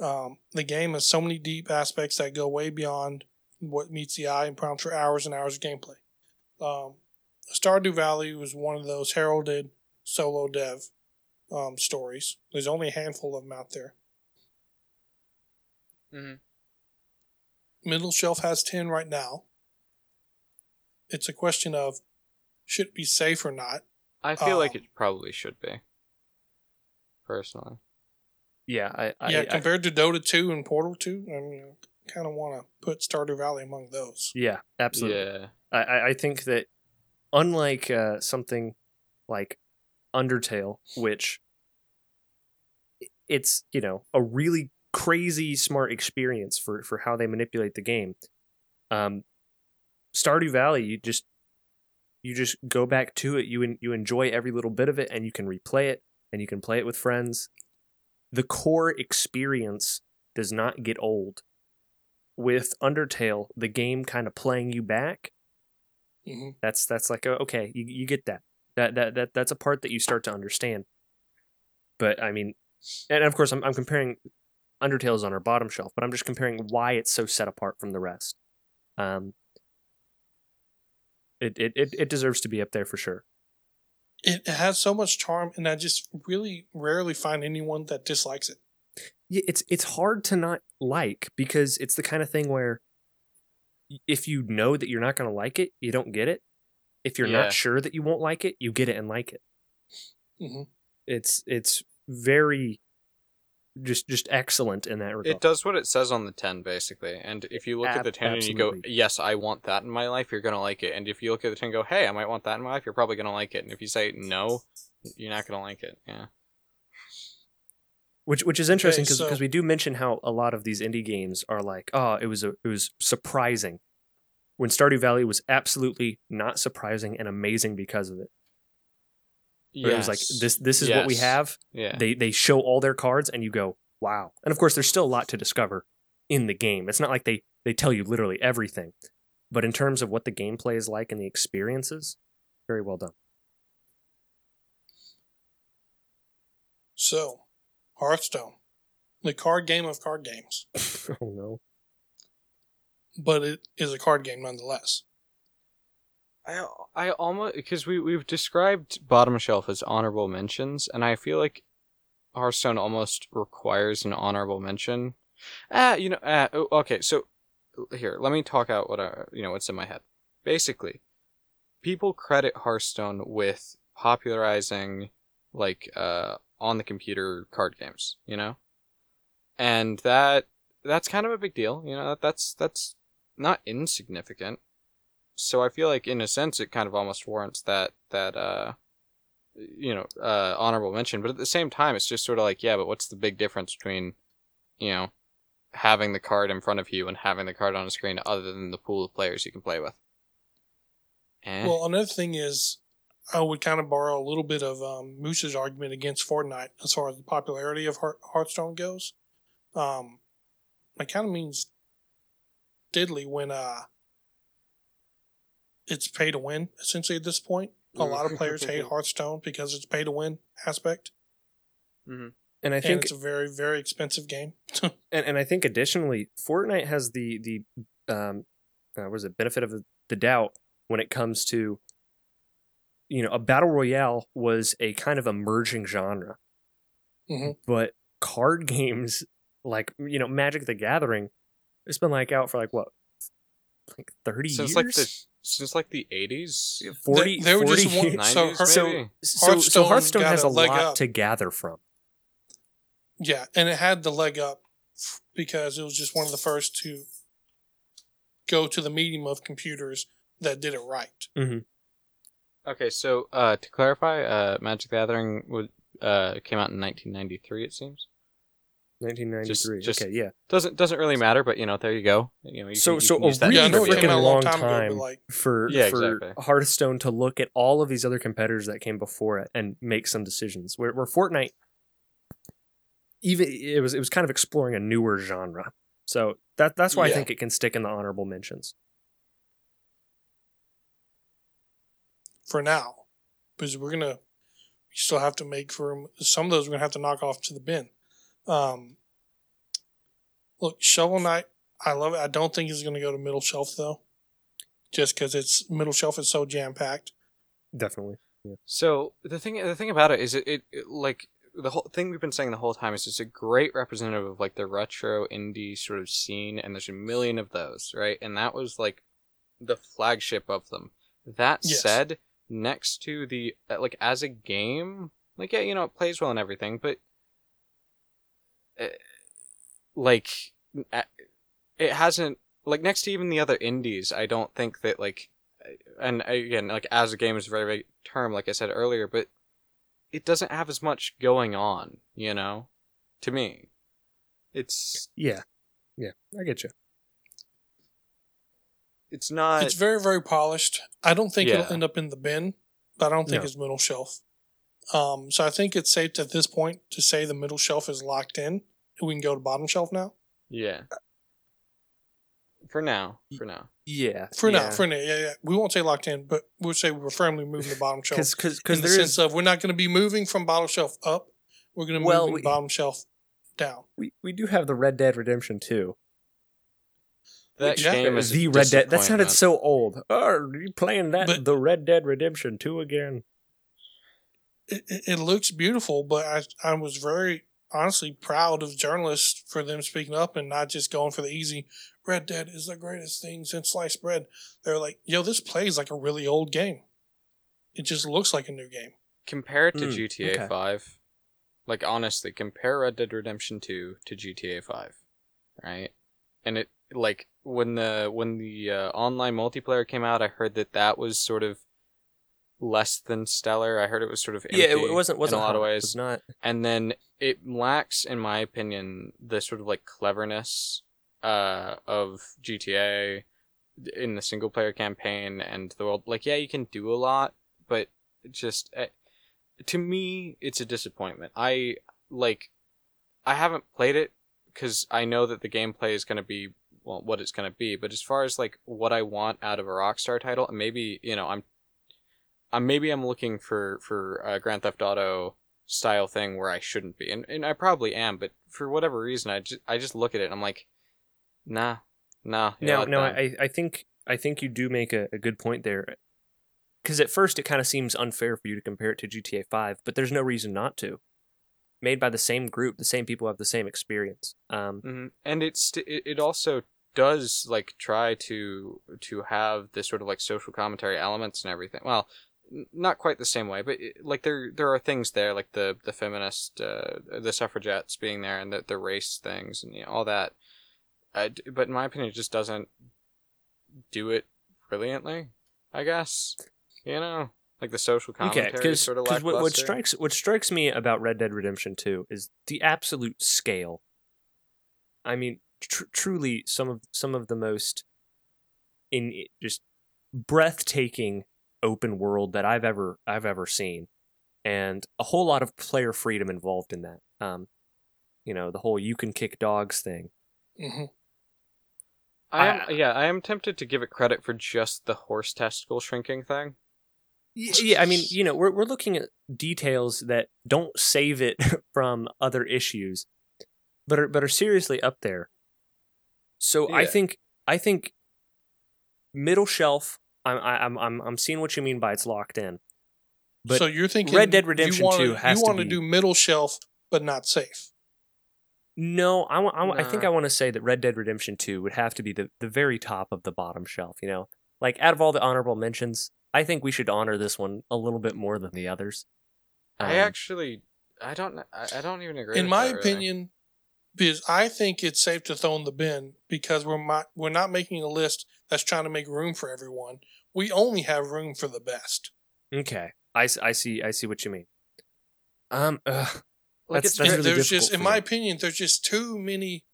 Um, the game has so many deep aspects that go way beyond what meets the eye and prompts for hours and hours of gameplay. Um, Stardew Valley was one of those heralded solo dev um, stories. There's only a handful of them out there. Mhm. Middle Shelf has 10 right now. It's a question of should it be safe or not? I feel like Um, it probably should be. Personally. Yeah, I, I, yeah, I- compared to Dota 2 and Portal 2, I mean, I kind of want to put Stardew Valley among those. yeah, absolutely. Yeah. I- I, I think that unlike uh, something like Undertale, which it's you know a really crazy smart experience for for how they manipulate the game. Um, Stardew Valley, you just you just go back to it. You en- you enjoy every little bit of it, and you can replay it, and you can play it with friends. The core experience does not get old. With Undertale, the game kind of playing you back hmm that's that's like a, okay, you you get that. That that that that's a part that you start to understand. But I mean, and of course I'm I'm comparing Undertale's on our bottom shelf, but I'm just comparing why it's so set apart from the rest. Um It, it it it deserves to be up there for sure. It has so much charm, and I just really rarely find anyone that dislikes it. Yeah, it's it's hard to not like because it's the kind of thing where if you know that you're not going to like it, you don't get it. If you're Yeah. not sure that you won't like it, you get it and like it. hmm It's it's very just just excellent in that regard. It does what it says on the 10, basically. And if you look at Ab- the 10 and you go, yes, I want that in my life, you're going to like it. And if you look at the 10 and go, hey, I might want that in my life, you're probably going to like it. And if you say no, you're not going to like it. Yeah. Which which is interesting because so- we do mention how a lot of these indie games are like, oh, it was a, it was surprising. When Stardew Valley was absolutely not surprising and amazing because of it. Where It was like this this is what we have. Yeah. They they show all their cards and you go, wow. And of course there's still a lot to discover in the game. It's not like they they tell you literally everything. But in terms of what the gameplay is like and the experiences, very well done. So, Hearthstone, the card game of card games, oh no. but it is a card game nonetheless. I I almost because we we've described bottom shelf as honorable mentions, and I feel like Hearthstone almost requires an honorable mention. Ah, you know, ah, oh, okay. So here, let me talk out what I, you know what's in my head. Basically, people credit Hearthstone with popularizing like uh on the computer card games, you know, and that that's kind of a big deal. You know, that, that's that's not insignificant so I feel like in a sense it kind of almost warrants that that uh you know uh honorable mention but at the same time it's just sort of like yeah but what's the big difference between you know having the card in front of you and having the card on a screen other than the pool of players you can play with eh? Well, another thing is, I would kind of borrow a little bit of um, Moose's argument against Fortnite as far as the popularity of Heart- Hearthstone goes. Um, it kind of means diddly when uh, it's pay to win, essentially, at this point. A lot of players hate Hearthstone because it's pay to win aspect. And I And think it's a very, very expensive game. and, and I think additionally, Fortnite has the the um, uh, what is it benefit of the doubt when it comes to you know a battle royale was a kind of emerging genre, Mhm. but card games like you know Magic the Gathering, it's been like out for like what like thirty Since, years. like, the- since like the 80s 40, They- they were just one- 90s so Hearth- so, maybe so, so Hearthstone Hearthstone has a a leg lot up. to gather from. yeah, and it had the leg up because it was just one of the first to go to the medium of computers that did it right. okay so uh to clarify uh Magic Gathering would uh came out in 1993 it seems 1993. just- okay, yeah. doesn't doesn't really matter but you know there you go you know you So- can, you so can a really yeah, I know it trivia. came freaking out a long long time, ago, time. like, for Yeah, for exactly. Hearthstone to look at all of these other competitors that came before it and make some decisions. Where, where Fortnite, even it was it was kind of exploring a newer genre. So that that's why I think it can stick in the honorable mentions. for now, because we're gonna, we still have to make room. Some of those we're gonna have to knock off to the bin. Um, look, Shovel Knight, I love it. I don't think it's gonna go to middle shelf though, just because it's middle shelf is so jam packed. Definitely. Yeah. So the thing, the thing about it is, it, it, it like the whole thing we've been saying the whole time is it's a great representative of like the retro indie sort of scene, and there's a million of those, right? And that was like the flagship of them. That Yes. said, next to the uh, like as a game, like yeah, you know, it plays well and everything, but like uh, it hasn't like next to even the other indies. I don't think that like and again, like as a game is a very big term, like I said earlier, but it doesn't have as much going on, you know. To me, it's Yeah. Yeah. I get you. it's not. it's very very polished. I don't think Yeah. it'll end up in the bin, but I don't think No. it's middle shelf. Um, so I think it's safe at this point to say the middle shelf is locked in. We can go to bottom shelf now. yeah. For now, for now. Yeah. For now, yeah. for now, yeah, yeah. We won't say locked in, but we'll say we're firmly moving the bottom shelf. because because in because the there sense is of we're not going to be moving from bottom shelf up. We're going to move Well, in we- bottom shelf down. we, we do have the Red Dead Redemption 2. that Yeah. game is a the Red Dead. That sounded disappointment. so old. Oh, are you playing that? But- the Red Dead Redemption 2 again? it, it it looks beautiful, but I I was very honestly proud of journalists for them speaking up and not just going for the easy. Red Dead is the greatest thing since sliced bread. They're like, yo, this plays like a really old game. It just looks like a new game. compare it to Mm, GTA okay. 5. Like honestly, compare Red Dead Redemption 2 to GTA 5, right? And it like when the when the uh, online multiplayer came out, I heard that that was sort of less than stellar. I heard it was sort of Yeah, it, it wasn't wasn't in a lot of ways. was not. and then it lacks in my opinion the sort of like cleverness uh of GTA in the single player campaign and the world like yeah you can do a lot but just uh, to me it's a disappointment I like I haven't played it cuz I know that the gameplay is going to be well what it's going to be but as far as like what I want out of a Rockstar title and maybe you know I'm Maybe I'm looking for for a Grand Theft Auto style thing where I shouldn't be, and and I probably am, but for whatever reason, I just I just look at it and I'm like, nah, nah. No, no. I, I think I think you do make a, a good point there. Because at first it kind of seems unfair for you to compare it to GTA 5, but there's no reason not to. Made by the same group, the same people have the same experience. Um, Mhm. and it's it, it also does like try to to have this sort of like social commentary elements and everything. Well, not quite the same way, but like there there are things there like the the feminist uh, the suffragettes being there and the the race things and you know, all that. But in my opinion, it just doesn't do it brilliantly. I guess you know like the social commentary okay, because sort of what, what strikes what strikes me about Red Dead Redemption 2 is the absolute scale. I mean, tr- truly, some of some of the most in just breathtaking open world that I've ever I've ever seen, and a whole lot of player freedom involved in that. Um, you know, the whole "you can kick dogs" thing. hmm I am, I- yeah, I am tempted to give it credit for just the horse testicle shrinking thing. Yeah, I mean, you know, we're we're looking at details that don't save it from other issues, but are but are seriously up there. So I think I think middle shelf. I'm I- I'm I'm I'm seeing what you mean by it's locked in. But so you're thinking Red Dead Redemption you wanna, 2 has you to want to be- do middle shelf, but not safe. no, I wa- I, wa- I think I want to say that Red Dead Redemption Two would have to be the the very top of the bottom shelf. You know, like out of all the honorable mentions, I think we should honor this one a little bit more than the others. I Um, actually, I don't, I, I don't even agree. In with my that, really. opinion, because I think it's safe to throw in the bin because we're not we're not making a list that's trying to make room for everyone. We only have room for the best. Okay, I see I see what you mean. Um, ugh, like that's- it's that's really there's difficult just, in my me. opinion, there's just too many.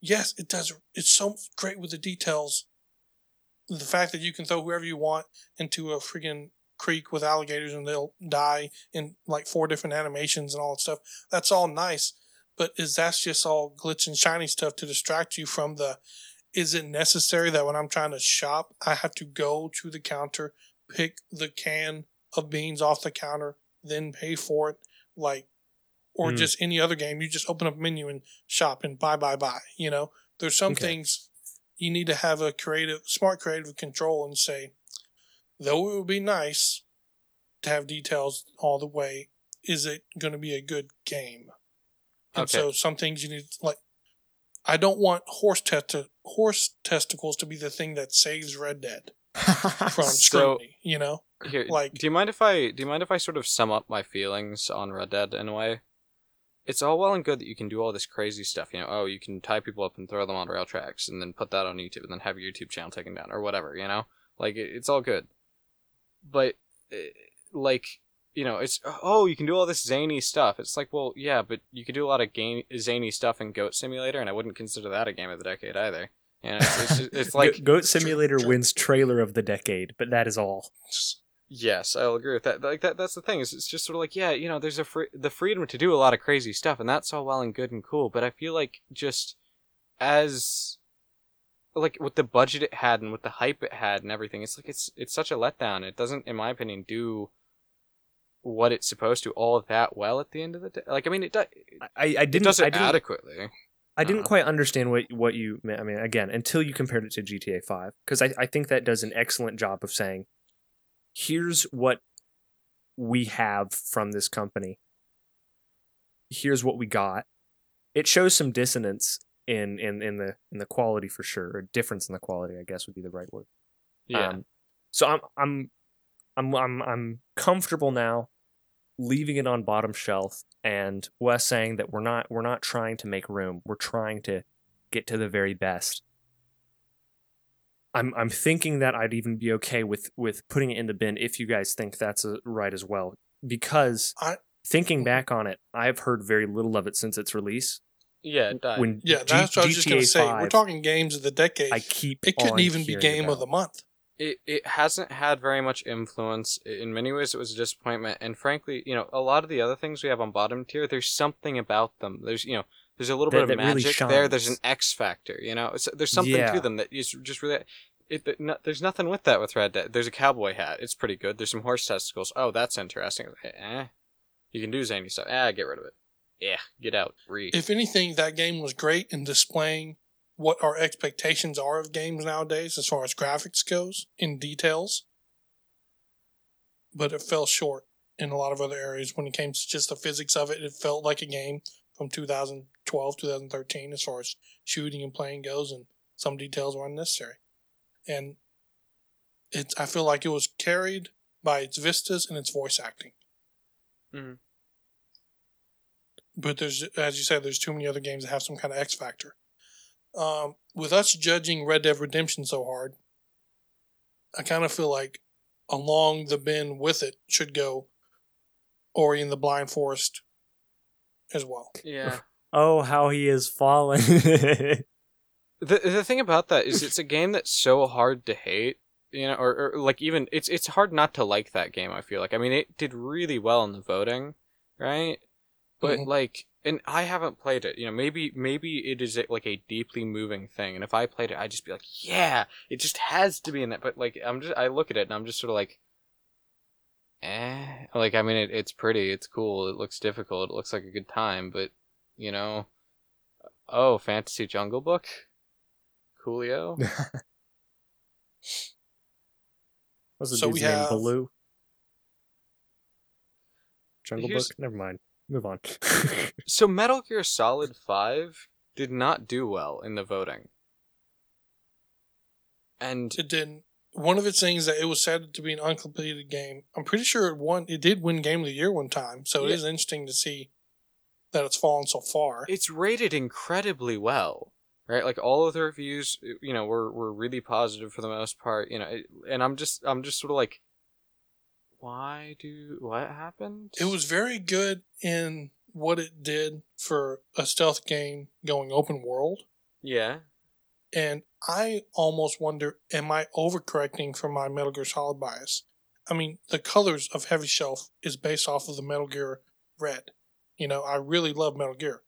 Yes, it does. It's so great with the details. The fact that you can throw whoever you want into a freaking creek with alligators and they'll die in like four different animations and all that stuff. That's all nice, but is that's just all glitch and shiny stuff to distract you from the? Is it necessary that when I'm trying to shop, I have to go to the counter, pick the can of beans off the counter, then pay for it? Like, or Hmm. just any other game, you just open up a menu and shop and buy, buy, buy. You know, there's some Okay. things you need to have a creative, smart creative control and say, though it would be nice to have details all the way, is it going to be a good game? And Okay. so some things you need, like, I don't want horse testi- horse testicles to be the thing that saves Red Dead from So- scrutiny. You know, Here, like- do you mind if I do you mind if I sort of sum up my feelings on Red Dead in a way? It's all well and good that you can do all this crazy stuff. You know, oh, you can tie people up and throw them on rail tracks, and then put that on YouTube, and then have your YouTube channel taken down, or whatever. You know, like it, it's all good. But eh, like you know, it's oh, you can do all this zany stuff. It's like, well, yeah, but you could do a lot of game, zany stuff in Goat Simulator, and I wouldn't consider that a game of the decade either. You know, it's, it's, like Goat Simulator wins trailer of the decade, but that is all. Yes, I'll agree with that. Like that that's the thing is it's just sort of like yeah, you know, there's a free, the freedom to do a lot of crazy stuff and that's all well and good and cool, but I feel like just as like with the budget it had and with the hype it had and everything, it's like it's it's such a letdown. It doesn't in my opinion do what it's supposed to all that well at the end of the day. Like I mean it does I, I it didn't. does I didn't adequately. I didn't Uh-huh. quite understand what what you meant. I mean, again, until you compared it to GTA Five, because I, I think that does an excellent job of saying, here's what we have from this company. Here's what we got. It shows some dissonance in in in the in the quality for sure, or difference in the quality, I guess would be the right word. Yeah. Um, so I'm I'm I'm I'm I'm comfortable now leaving it on bottom shelf and Wes saying that we're not we're not trying to make room. We're trying to get to the very best. I'm I'm thinking that I'd even be okay with with putting it in the bin if you guys think that's uh right as well because I- thinking back on it, I've heard very little of it since its release. yeah. it died. When Yeah, G- that's what I was just gonna GTA say. We're talking games of the decade. I keep it couldn't on even be hearing game of the month. It it hasn't had very much influence. In many ways, it was a disappointment. And frankly, you know, a lot of the other things we have on bottom tier, there's something about them. There's you know, there's a little That- bit of that really magic there. There's an. X factor. You know, it's, there's something Yeah. to them that is just really. It, it- no, there's nothing with that with Red Dead. There's a cowboy hat. It's pretty good. There's some horse testicles. Oh, that's interesting. Eh, you can do zany stuff. Ah, get rid of it. Yeah, get out. Read. If anything, that game was great in displaying what our expectations are of games nowadays as far as graphics goes in details. But it fell short in a lot of other areas when it came to just the physics of it. It felt like a game from 2012, 2013 as far as shooting and playing goes, and some details were unnecessary. And it's, I feel like it was carried by its vistas and its voice acting. Mhm. But there's, as you said, there's too many other games that have some kind of X factor. Um, with us judging Red Dead Redemption so hard, I kind of feel like along the bend with it should go Ori and the Blind Forest as well. yeah. Oh, how he is fallen. The the thing about that is it's a game that's so hard to hate, you know, or, or like even it's it's hard not to like that game. I feel like I mean it did really well in the voting, right? But Mhm. like, and I haven't played it. You know, maybe maybe it is like a deeply moving thing, and if I played it, I'd just be like, yeah, it just has to be in that. But like, I'm just I look at it and I'm just sort of like. Eh, like I mean, it, it's pretty, it's cool, it looks difficult, it looks like a good time, but you know, oh, Fantasy Jungle Book, Coolio. What's the So dude's we name? have- Baloo? Jungle Here's- Book? Never mind. Move on. So Metal Gear Solid 5 did not do well in the voting. And It didn't. One of its things that it was said to be an uncompleted game. I'm pretty sure it won. It did win Game of the Year one time, so it Yeah. is interesting to see that it's fallen so far. it's rated incredibly well, right? Like all of the reviews, you know, were were really positive for the most part, you know, it- and I'm just I'm just sort of like why do what happened? It was very good in what it did for a stealth game going open world. Yeah. And I almost wonder, am I overcorrecting for my Metal Gear Solid bias? I mean, the colors of Heavy Shelf is based off of the Metal Gear Red. You know, I really love Metal Gear.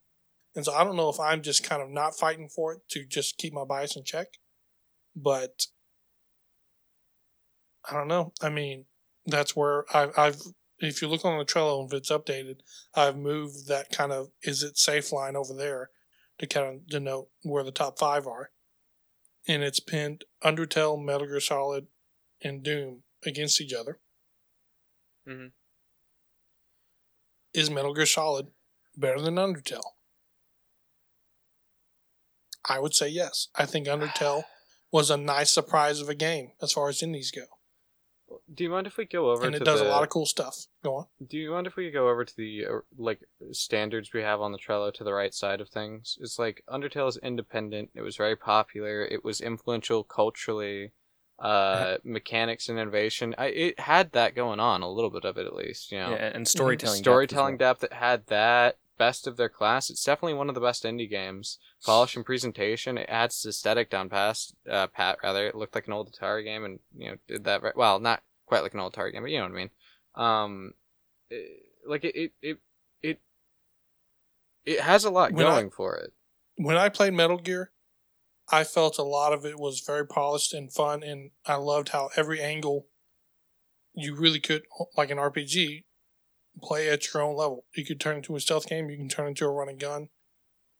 And so I don't know if I'm just kind of not fighting for it to just keep my bias in check. But I don't know. I mean, that's where I've, I've if you look on the Trello, if it's updated, I've moved that kind of is it safe line over there to kind of denote where the top five are. And it's pinned Undertale, Metal Gear Solid, and Doom against each other. Mhm. Is Metal Gear Solid better than Undertale? I would say yes. I think Undertale was a nice surprise of a game as far as indies go. Do you mind if we go over and to it does the, a lot of cool stuff. Go on. Do you mind if we go over to the uh, like standards we have on the Trello to the right side of things? It's like Undertale is independent. It was very popular. It was influential culturally. Uh, mechanics and innovation. I it had that going on a little bit of it at least. You know, yeah, and storytelling. depth as storytelling well. depth. It had that best of their class. It's definitely one of the best indie games. Polish and presentation. It had its aesthetic down past uh, pat rather. It looked like an old Atari game, and you know did that very, well. Not quite like an old Atari game, but you know what I mean. Um, it- like it it it it, it has a lot When I- going for it. when I played Metal Gear, I felt a lot of it was very polished and fun, and I loved how every angle you really could, like an RPG, play at your own level. You could turn into a stealth game, you can turn into a running gun,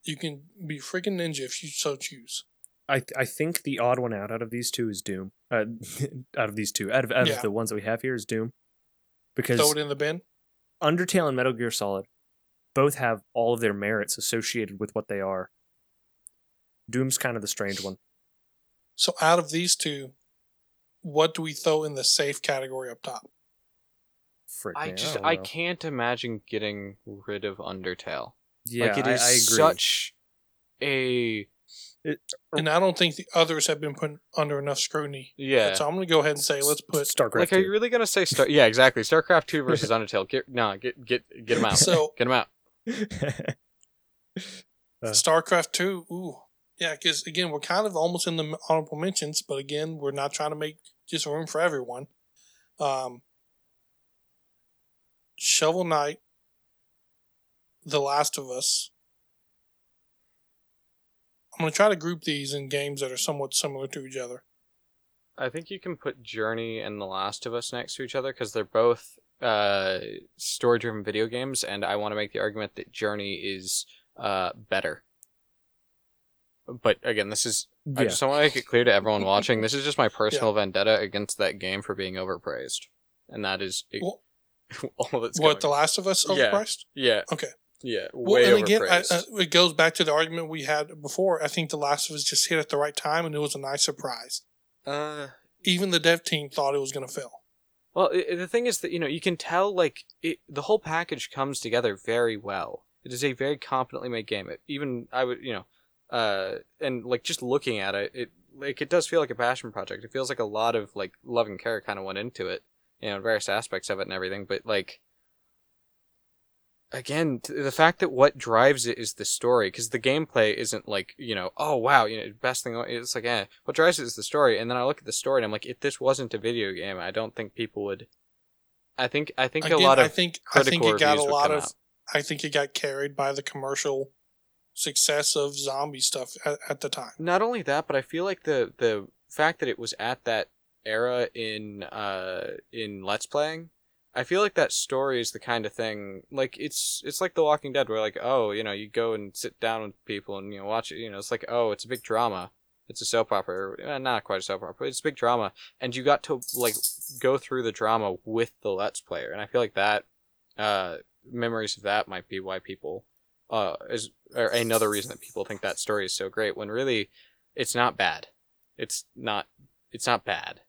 You can be freaking ninja if you so choose. I I think the odd one out out of these two is Doom. Uh, out of these two, out of out Yeah. of the ones that we have here is Doom, because Throw it in the bin. Undertale and Metal Gear Solid both have all of their merits associated with what they are. Doom's kind of the strange one. So out of these two, what do we throw in the safe category up top? Frick, I man, just don't I can't imagine getting rid of Undertale. Yeah, like it I- I, agree. such a And I don't think the others have been put under enough scrutiny. yeah. So I'm going to go ahead and say let's put. StarCraft. Like, are you really gonna say Star? Yeah, exactly. StarCraft two versus Undertale. Get no, get get get him out. So Get them out. Uh. StarCraft 2, ooh. Yeah, because again, we're kind of almost in the honorable mentions, but again, we're not trying to make just room for everyone. Um, Shovel Knight, The Last of Us. I'm going to try to group these in games that are somewhat similar to each other. I think you can put Journey and The Last of Us next to each other because they're both uh, story-driven video games, and I want to make the argument that Journey is uh, better. But again, this is I just want to make it clear to everyone watching. This is just my personal vendetta against that game for being overpraised, and that is it- Well, all that's what, The. Last of Us Yeah. overpriced? Yeah. Okay. Yeah. way Well, and again, I, overpraised. uh, it goes back to the argument we had before. I think The Last of Us just hit at the right time, and it was a nice surprise. uh Even the dev team thought it was going to fail. Well, i the thing is that you know you can tell like it, the whole package comes together very well. It is a very competently made game. It, even I would you know, uh, and like just looking at it, it like it does feel like a passion project. It feels like a lot of like love and care kind of went into it, you know, various aspects of it and everything. But like, again, the fact that what drives it is the story, because the gameplay isn't like you know, oh wow, you know, best thing. It's like, eh, what drives it is the story. And then I look at the story and I'm like, if this wasn't a video game, I don't think people would. I think I think Again, a lot of I think I think it got a lot of. out. I think it got carried by the commercial success of zombie stuff at, at the time. Not only that, but I feel like the the fact that it was at that era in uh in Let's Playing, I feel like that story is the kind of thing like it's it's like The Walking Dead where like oh you know you go and sit down with people and you know watch it you know it's like oh it's a big drama. It's a soap opera eh, not quite a soap opera but it's a big drama. And you got to like go through the drama with the Let's Player. And I feel like that uh memories of that might be why people uh is or another reason that people think that story is so great when really it's not bad. It's not it's not bad.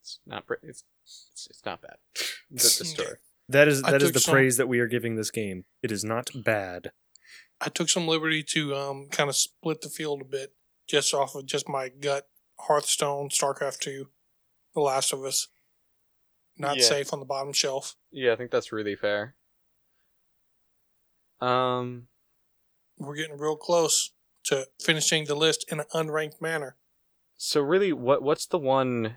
It's not it's it's, it's not bad the, the story That is I that is took the some- praise that we are giving this game. It is not bad. I took some liberty to um, kind of split the field a bit, just off of just my gut. Hearthstone, StarCraft Two, The Last of Us, not Yeah. safe on the bottom shelf. yeah i think that's really fair um We're getting real close to finishing the list in an unranked manner. so really what what's the one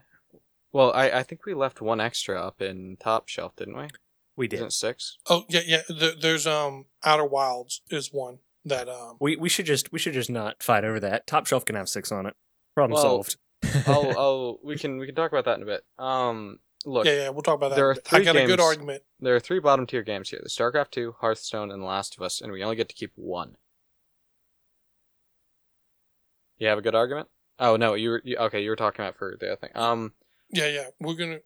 well i i think we left one extra up in top shelf didn't we We did. isn't did. it six Oh yeah, yeah. There, there's um Outer Wilds is one that um We we should just we should just not fight over that. Top shelf can have six on it. Problem Well, solved. i'll i'll we can we can talk about that in a bit um look yeah yeah we'll talk about that. there in a are bit. I three got a good argument. There are three bottom tier games here: the StarCraft Two, Hearthstone, and The Last of Us, and we only get to keep one. You have a good argument? Oh no, you were you, okay. You were talking about for the other thing. Um, Yeah yeah we're gonna.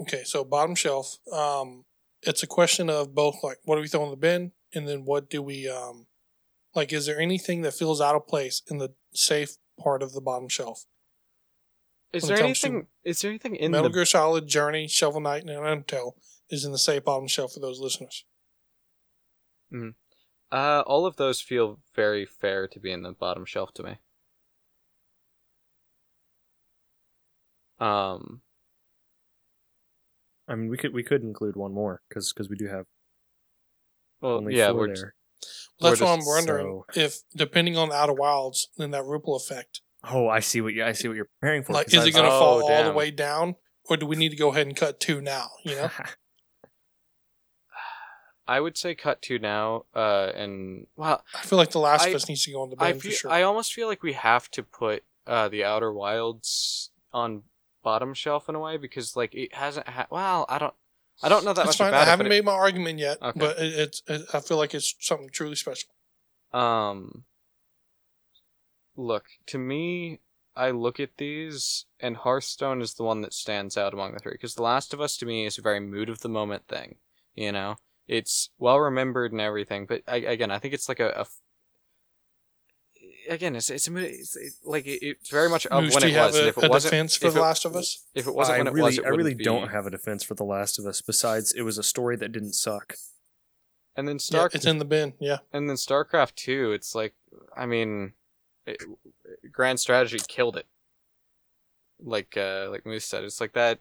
Okay, so bottom shelf. Um, it's a question of both like what do we throw in the bin, and then what do we um, like? Is there anything that feels out of place in the safe part of the bottom shelf? is When there to anything? Is there anything in Metal the? Gear Solid, Journey, Shovel Knight, and Undertale is in the safe bottom shelf for those listeners. Mm. Uh, all of those feel very fair to be in the bottom shelf to me. Um, I mean, we could we could include one more because because we do have well, only yeah, four we're there. Well, that's We're what I'm just wondering if, depending on Outer Wilds, then that ripple effect, Oh, I see what you I see what you're preparing for. like, 'cause is it I've- going to Oh, fall all the way down, or do we need to go ahead and cut two now? You know, I would say cut two now. Uh, and well, I feel like the Last I- of Us needs to go on the I bin for sure. I almost feel like we have to put uh, the Outer Wilds on bottom shelf in a way because like it hasn't. Ha- well, I don't. I don't know that That's much fine. about I it. haven't but made my argument yet, Okay. but it, it's. It, I feel like it's something truly special. Um, look to me, I look at these, and Hearthstone is the one that stands out among the three because The Last of Us to me is a very mood of the moment thing. You know, it's well remembered and everything, but I, again, I think it's like a, a again, it's it's, a, it's it, like it, it's very much of Moose, when it you have was. and a, if it a wasn't, defense for if The Last of Us? If it wasn't I when it really, was, it I really wouldn't don't have a defense for The Last of Us. Besides, it was a story that didn't suck. And then Yeah, Star, it's in the bin. Yeah. and then StarCraft two. It's like, I mean, it, Grand Strategy killed it. Like, uh, like Moose said, it's like that.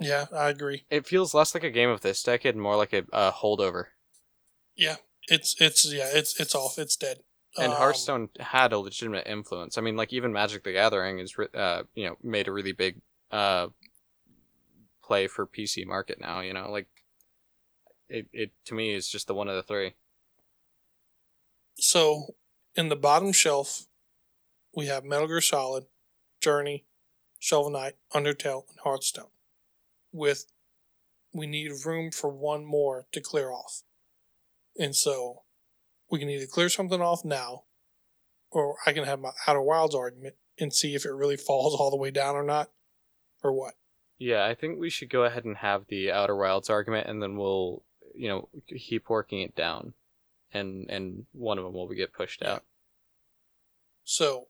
Yeah, I agree. It feels less like a game of this decade, and more like a, a holdover. It's it's yeah, it's it's off. It's dead. And Um, Hearthstone had a legitimate influence. I mean, like even Magic the Gathering is, uh, you know, made a really big, uh, play for PC market now. You know, like it, it to me is just the one of the three. So in the bottom shelf, we have Metal Gear Solid, Journey, Shovel Knight, Undertale, and Hearthstone. With we need room for one more to clear off. And so we can either clear something off now, or I can have my Outer Wilds argument and see if it really falls all the way down or not, or what. Yeah, I think we should go ahead and have the Outer Wilds argument, and then we'll, you know, keep working it down, and and one of them will be get pushed Yeah. out. So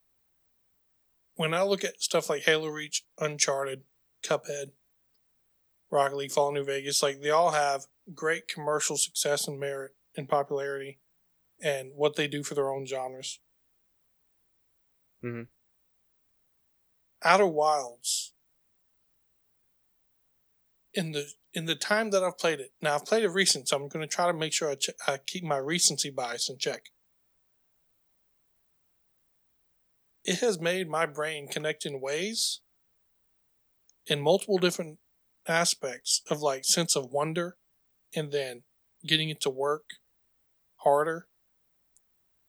when I look at stuff like Halo Reach, Uncharted, Cuphead, Rocket League, Fallout New Vegas, like they all have great commercial success and merit and popularity and what they do for their own genres. Mhm. Outer Wilds in the in the time that I've played it. Now I've played it recent, so I'm going to try to make sure I, ch- I keep my recency bias in check. it has made my brain connect in ways in multiple different aspects of like sense of wonder and then getting it to work harder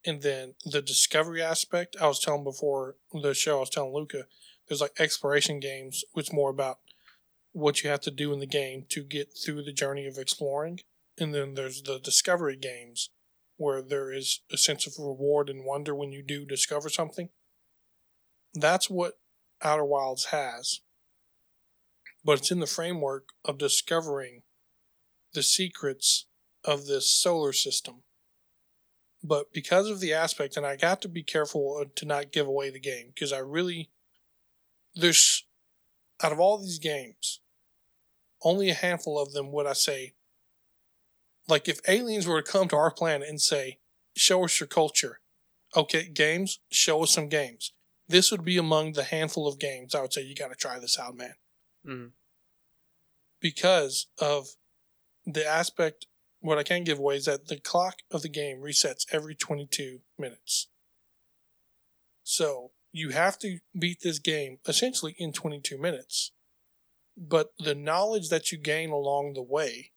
and then the discovery aspect i was telling before the show i was telling luca there's like exploration games which more about what you have to do in the game to get through the journey of exploring and then there's the discovery games where there is a sense of reward and wonder when you do discover something that's what Outer Wilds has. But it's in the framework of discovering the secrets of this solar system. But because of the aspect, and I got to be careful to not give away the game, because I really, there's, out of all these games, only a handful of them would I say, like if aliens were to come to our planet and say, show us your culture. Okay, games, show us some games this would be among the handful of games I would say you got to try this out, man. Mhm. Because of the aspect, what I can give away is that the clock of the game resets every 22 minutes. So you have to beat this game essentially in 22 minutes. But the knowledge that you gain along the way,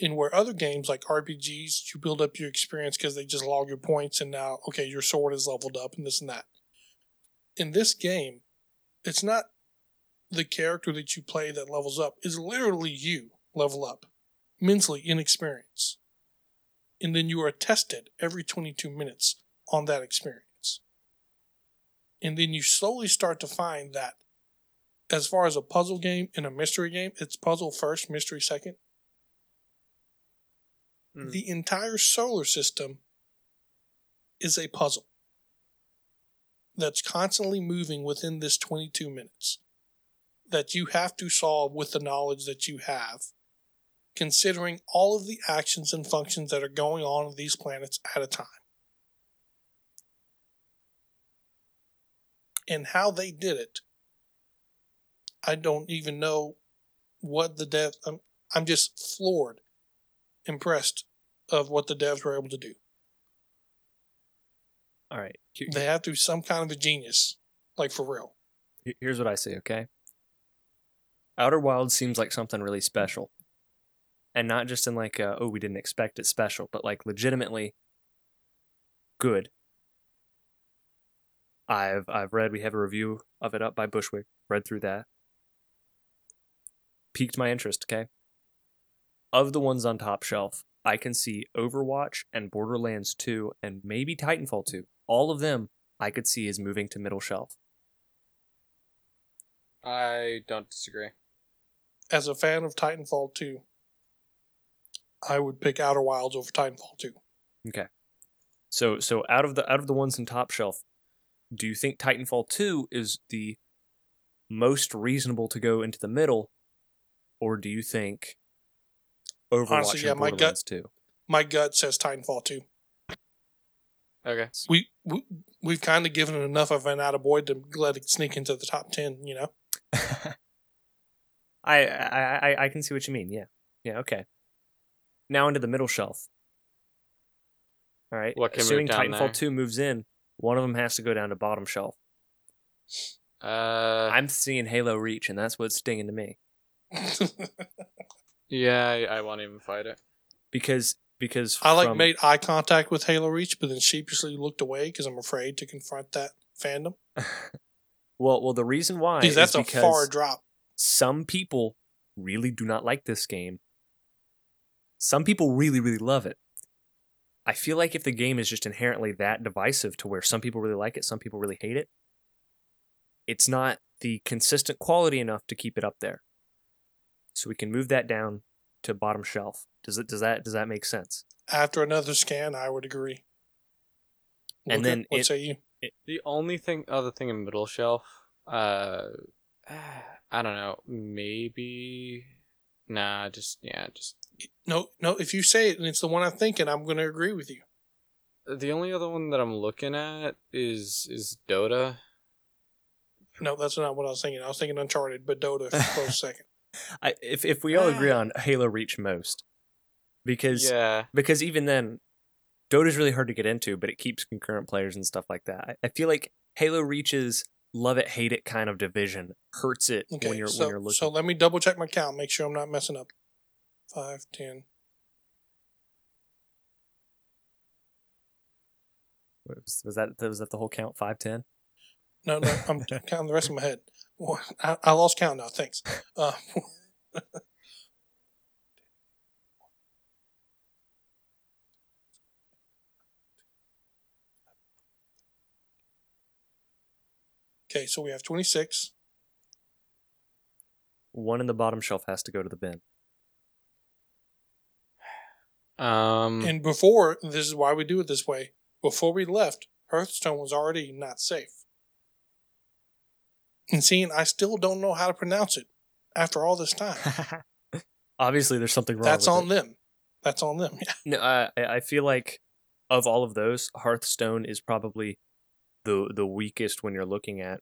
in where other games like RPGs, you build up your experience because they just log your points and now, okay, your sword is leveled up and this and that in this game, it's not the character that you play that levels up. It's literally you level up mentally in experience. And then you are tested every 22 minutes on that experience. And then you slowly start to find that as far as a puzzle game and a mystery game, it's puzzle first, mystery second. Mhm. The entire solar system is a puzzle that's constantly moving within this 22 minutes that you have to solve with the knowledge that you have, considering all of the actions and functions that are going on on these planets at a time. And how they did it, I don't even know what the dev. I'm, I'm just floored, impressed of what the devs were able to do. All right. They have to be some kind of a genius, like for real. Here's what I say, okay? Outer Wilds seems like something really special. And not just in like, uh, oh, we didn't expect it special, but like legitimately good. I've I've read we have a review of it up by Bushwick. Read through that. Piqued my interest, okay? Of the ones on top shelf, I can see Overwatch and Borderlands 2 and maybe Titanfall 2. All of them I could see as moving to middle shelf. I don't disagree. As a fan of Titanfall 2, I would pick Outer Wilds over Titanfall 2. Okay. So so out of the out of the ones in top shelf, do you think Titanfall 2 is the most reasonable to go into the middle or do you think Overwatch Honestly, yeah, and my gut- Borderlands 2? My gut says Titanfall 2. Okay. We, we we've kind of given it enough of an attaboy to let it sneak into the top 10, you know? I, I I I can see what you mean. Yeah. Yeah, okay. Now into the middle shelf. All right. What can move Assuming down Titanfall there? 2 moves in, one of them has to go down to bottom shelf. Uh, I'm seeing Halo Reach and that's what's stinging to me. yeah, I, I won't even fight it. Because because I like from- made eye contact with Halo Reach, but then sheepishly looked away because I'm afraid to confront that fandom. Well, well, the reason why Because that's is a because far drop. some people really do not like this game. Some people really, really love it. I feel like if the game is just inherently that divisive to where some people really like it, some people really hate it, it's not the consistent quality enough to keep it up there. So we can move that down to bottom shelf. Does it? Does that? Does that make sense? After another scan, I would agree. And then what it- say you? The only thing, other thing in middle shelf, uh, I don't know, maybe, nah, just yeah, just No, no. If you say it and it's the one I'm thinking, I'm going to agree with you. the only other one that I'm looking at is is Dota. No, that's not what I was thinking. I was thinking Uncharted, but Dota for a close second. I, if if we all agree ah. on Halo Reach most, because Yeah, because even then, Dota's really hard to get into, but it keeps concurrent players and stuff like that. I, I feel like Halo Reach's love it hate it kind of division hurts it Okay, when you're so, when you're looking. so let me double check my count, make sure I'm not messing up. Five, ten. was, was that was that the whole count? Five ten. No, no, I'm counting the rest of my head. Well, I, I lost count now. Thanks. Uh, okay, so we have 26. One in the bottom shelf has to go to the bin. Um, And before, this is why we do it this way. Before we left, Hearthstone was already not safe. And seeing, I still don't know how to pronounce it after all this time. Obviously, there's something wrong. That's with on it. them. That's on them. Yeah. No, I I I feel like of all of those, Hearthstone is probably the the weakest when you're looking at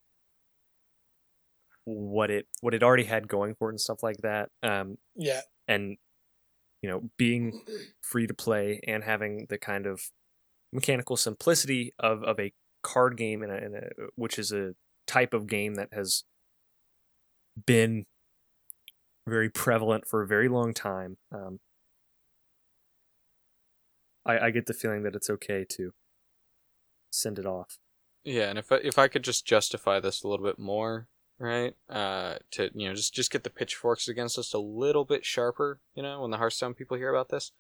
what it what it already had going for it and stuff like that. Um, Yeah. and you know being free to play and having the kind of mechanical simplicity of, of a card game and a, a which is a type of game that has been very prevalent for a very long time. Um, I, I get the feeling that it's okay to send it off. Yeah, and if I, if I could just justify this a little bit more, right? Uh, to you know, just just get the pitchforks against us a little bit sharper, you know, when the Hearthstone people hear about this.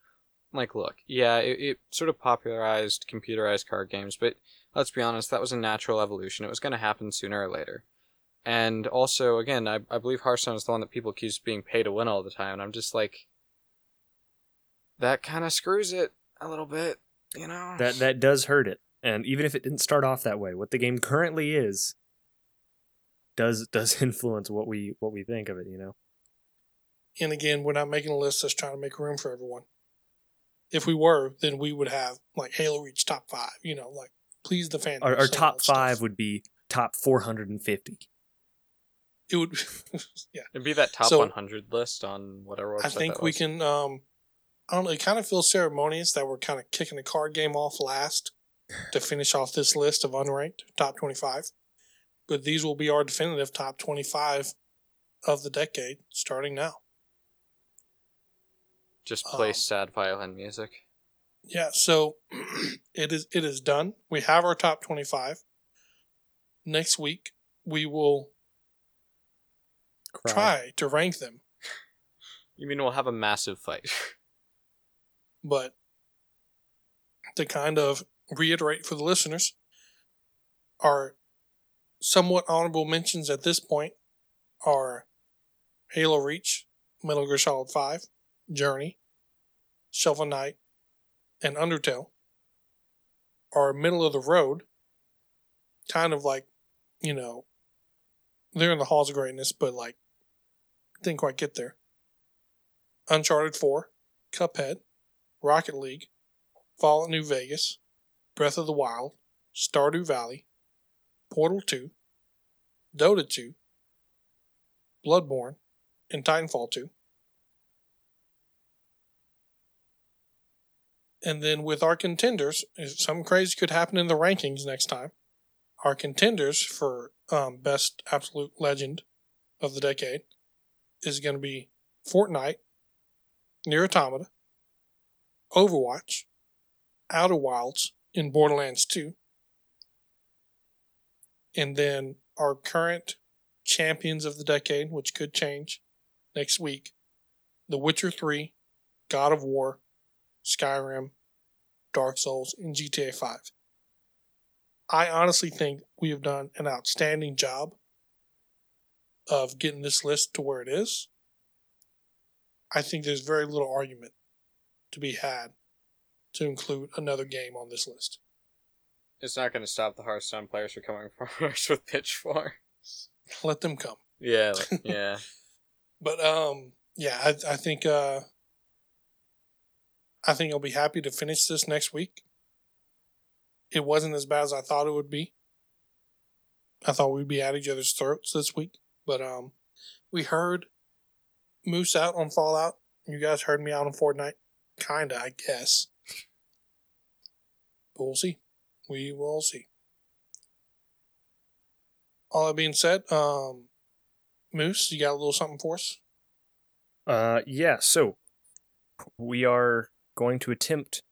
Like, look, yeah, it, it sort of popularized computerized card games, but let's be honest, that was a natural evolution. It was going to happen sooner or later. And also, again, I, I believe Hearthstone is the one that people accuse being pay to win all the time, and I'm just like, that kind of screws it a little bit, you know. That that does hurt it. And even if it didn't start off that way, what the game currently is does does influence what we what we think of it, you know. And again, we're not making a list that's trying to make room for everyone. If we were, then we would have like Halo Reach top five, you know, like please the fans. Our, our top that stuff. five would be top 450. It would, yeah. It'd be that top So- 100 list on whatever. I think that we can. um I don't know. It kind of feels ceremonious that we're kind of kicking the card game off last to finish off this list of unranked top twenty-five. But these will be our definitive top twenty-five of the decade, starting now. just play um, sad violin music. Yeah, so it is it is done. We have our top 25. Next week we will try to rank them. You mean we'll have a massive fight? But to kind of reiterate for the listeners, our somewhat honorable mentions at this point are Halo Reach, Metal Gear Solid 5, Journey, Shovel Knight, and Undertale are middle of the road, kind of like, you know, they're in the halls of greatness, but like didn't quite get there. Uncharted 4, Cuphead, Rocket League, Fallout New Vegas, Breath of the Wild, Stardew Valley, Portal 2, Dota 2, Bloodborne, and Titanfall 2. And then with our contenders, something crazy could happen in the rankings next time. Our contenders for um, best absolute legend of the decade is going to be Fortnite, Nier Automata, Overwatch, Outer Wilds, in Borderlands 2. And then our current champions of the decade, which could change next week The Witcher 3, God of War, Skyrim, Dark Souls, and GTA 5. I honestly think we have done an outstanding job of getting this list to where it is. I think there's very little argument to be had to include another game on this list. It's not going to stop the Hearthstone players from coming for us with pitchforks. Let them come. Yeah, yeah. But um, yeah, I, I think uh, I think I'll be happy to finish this next week. It wasn't as bad as I thought it would be. I thought we'd be at each other's throats this week, but um, we heard Moose out on Fallout. You guys heard me out on Fortnite, kinda, I guess. But we'll see. We will see. All that being said, um, Moose, you got a little something for us? Uh, yeah. So we are going to attempt.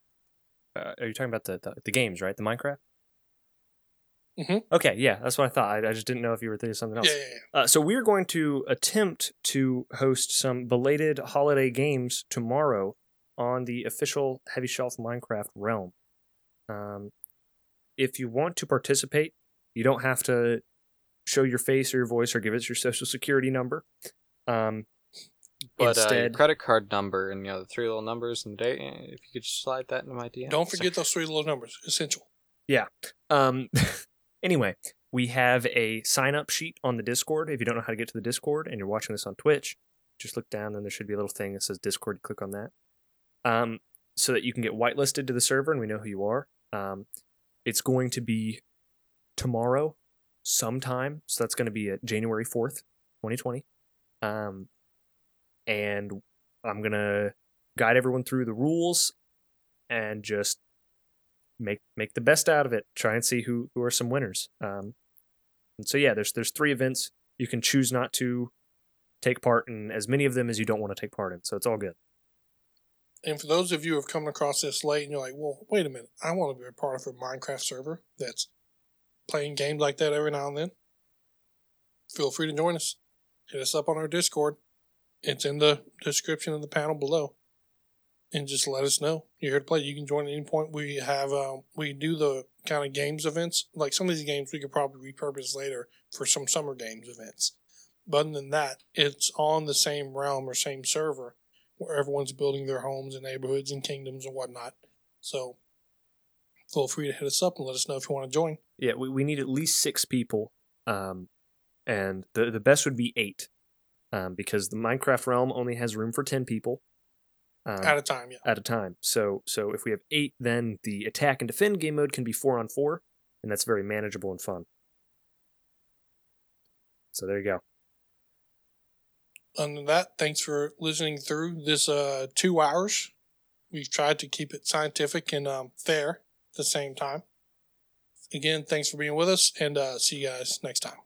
Uh, are you talking about the, the the games, right? The Minecraft. Mhm. Okay, yeah, that's what I thought. I, I just didn't know if you were thinking of something else. Yeah, yeah, yeah. Uh, so we're going to attempt to host some belated holiday games tomorrow on the official Heavy Shelf Minecraft realm. Um, if you want to participate, you don't have to show your face or your voice or give us your social security number. Um, But uh, your credit card number and you know the three little numbers and date. If you could just slide that into my DM. Don't forget those three little numbers. Essential. Yeah. Um, anyway, we have a sign up sheet on the Discord. If you don't know how to get to the Discord and you're watching this on Twitch, just look down and there should be a little thing that says Discord. Click on that. Um, so that you can get whitelisted to the server and we know who you are. Um, it's going to be tomorrow sometime. So that's going to be at January 4th, 2020. Um, and I'm going to guide everyone through the rules and just make make the best out of it. Try and see who who are some winners. Um, and so yeah, there's there's three events. You can choose not to take part in as many of them as you don't want to take part in. So it's all good. And for those of you who have come across this late and you're like, well, wait a minute, I want to be a part of a Minecraft server that's playing games like that every now and then, feel free to join us. Hit us up on our Discord. It's in the description of the panel below. And just let us know you're here to play. You can join at any point. We have um, we do the kind of games events. Like some of these games, we could probably repurpose later for some summer games events. But other than that, it's on the same realm or same server where everyone's building their homes and neighborhoods and kingdoms and whatnot. So feel free to hit us up and let us know if you want to join. Yeah, we, we need at least six people, um, and the the best would be eight, um, because the Minecraft realm only has room for ten people. Um, At a time, yeah. at a time. So so if we have eight, then the attack and defend game mode can be four on four, and that's very manageable and fun. So there you go. Other than that, thanks for listening through this uh, two hours. We've tried to keep it scientific and um, fair at the same time. Again, thanks for being with us, and uh, see you guys next time.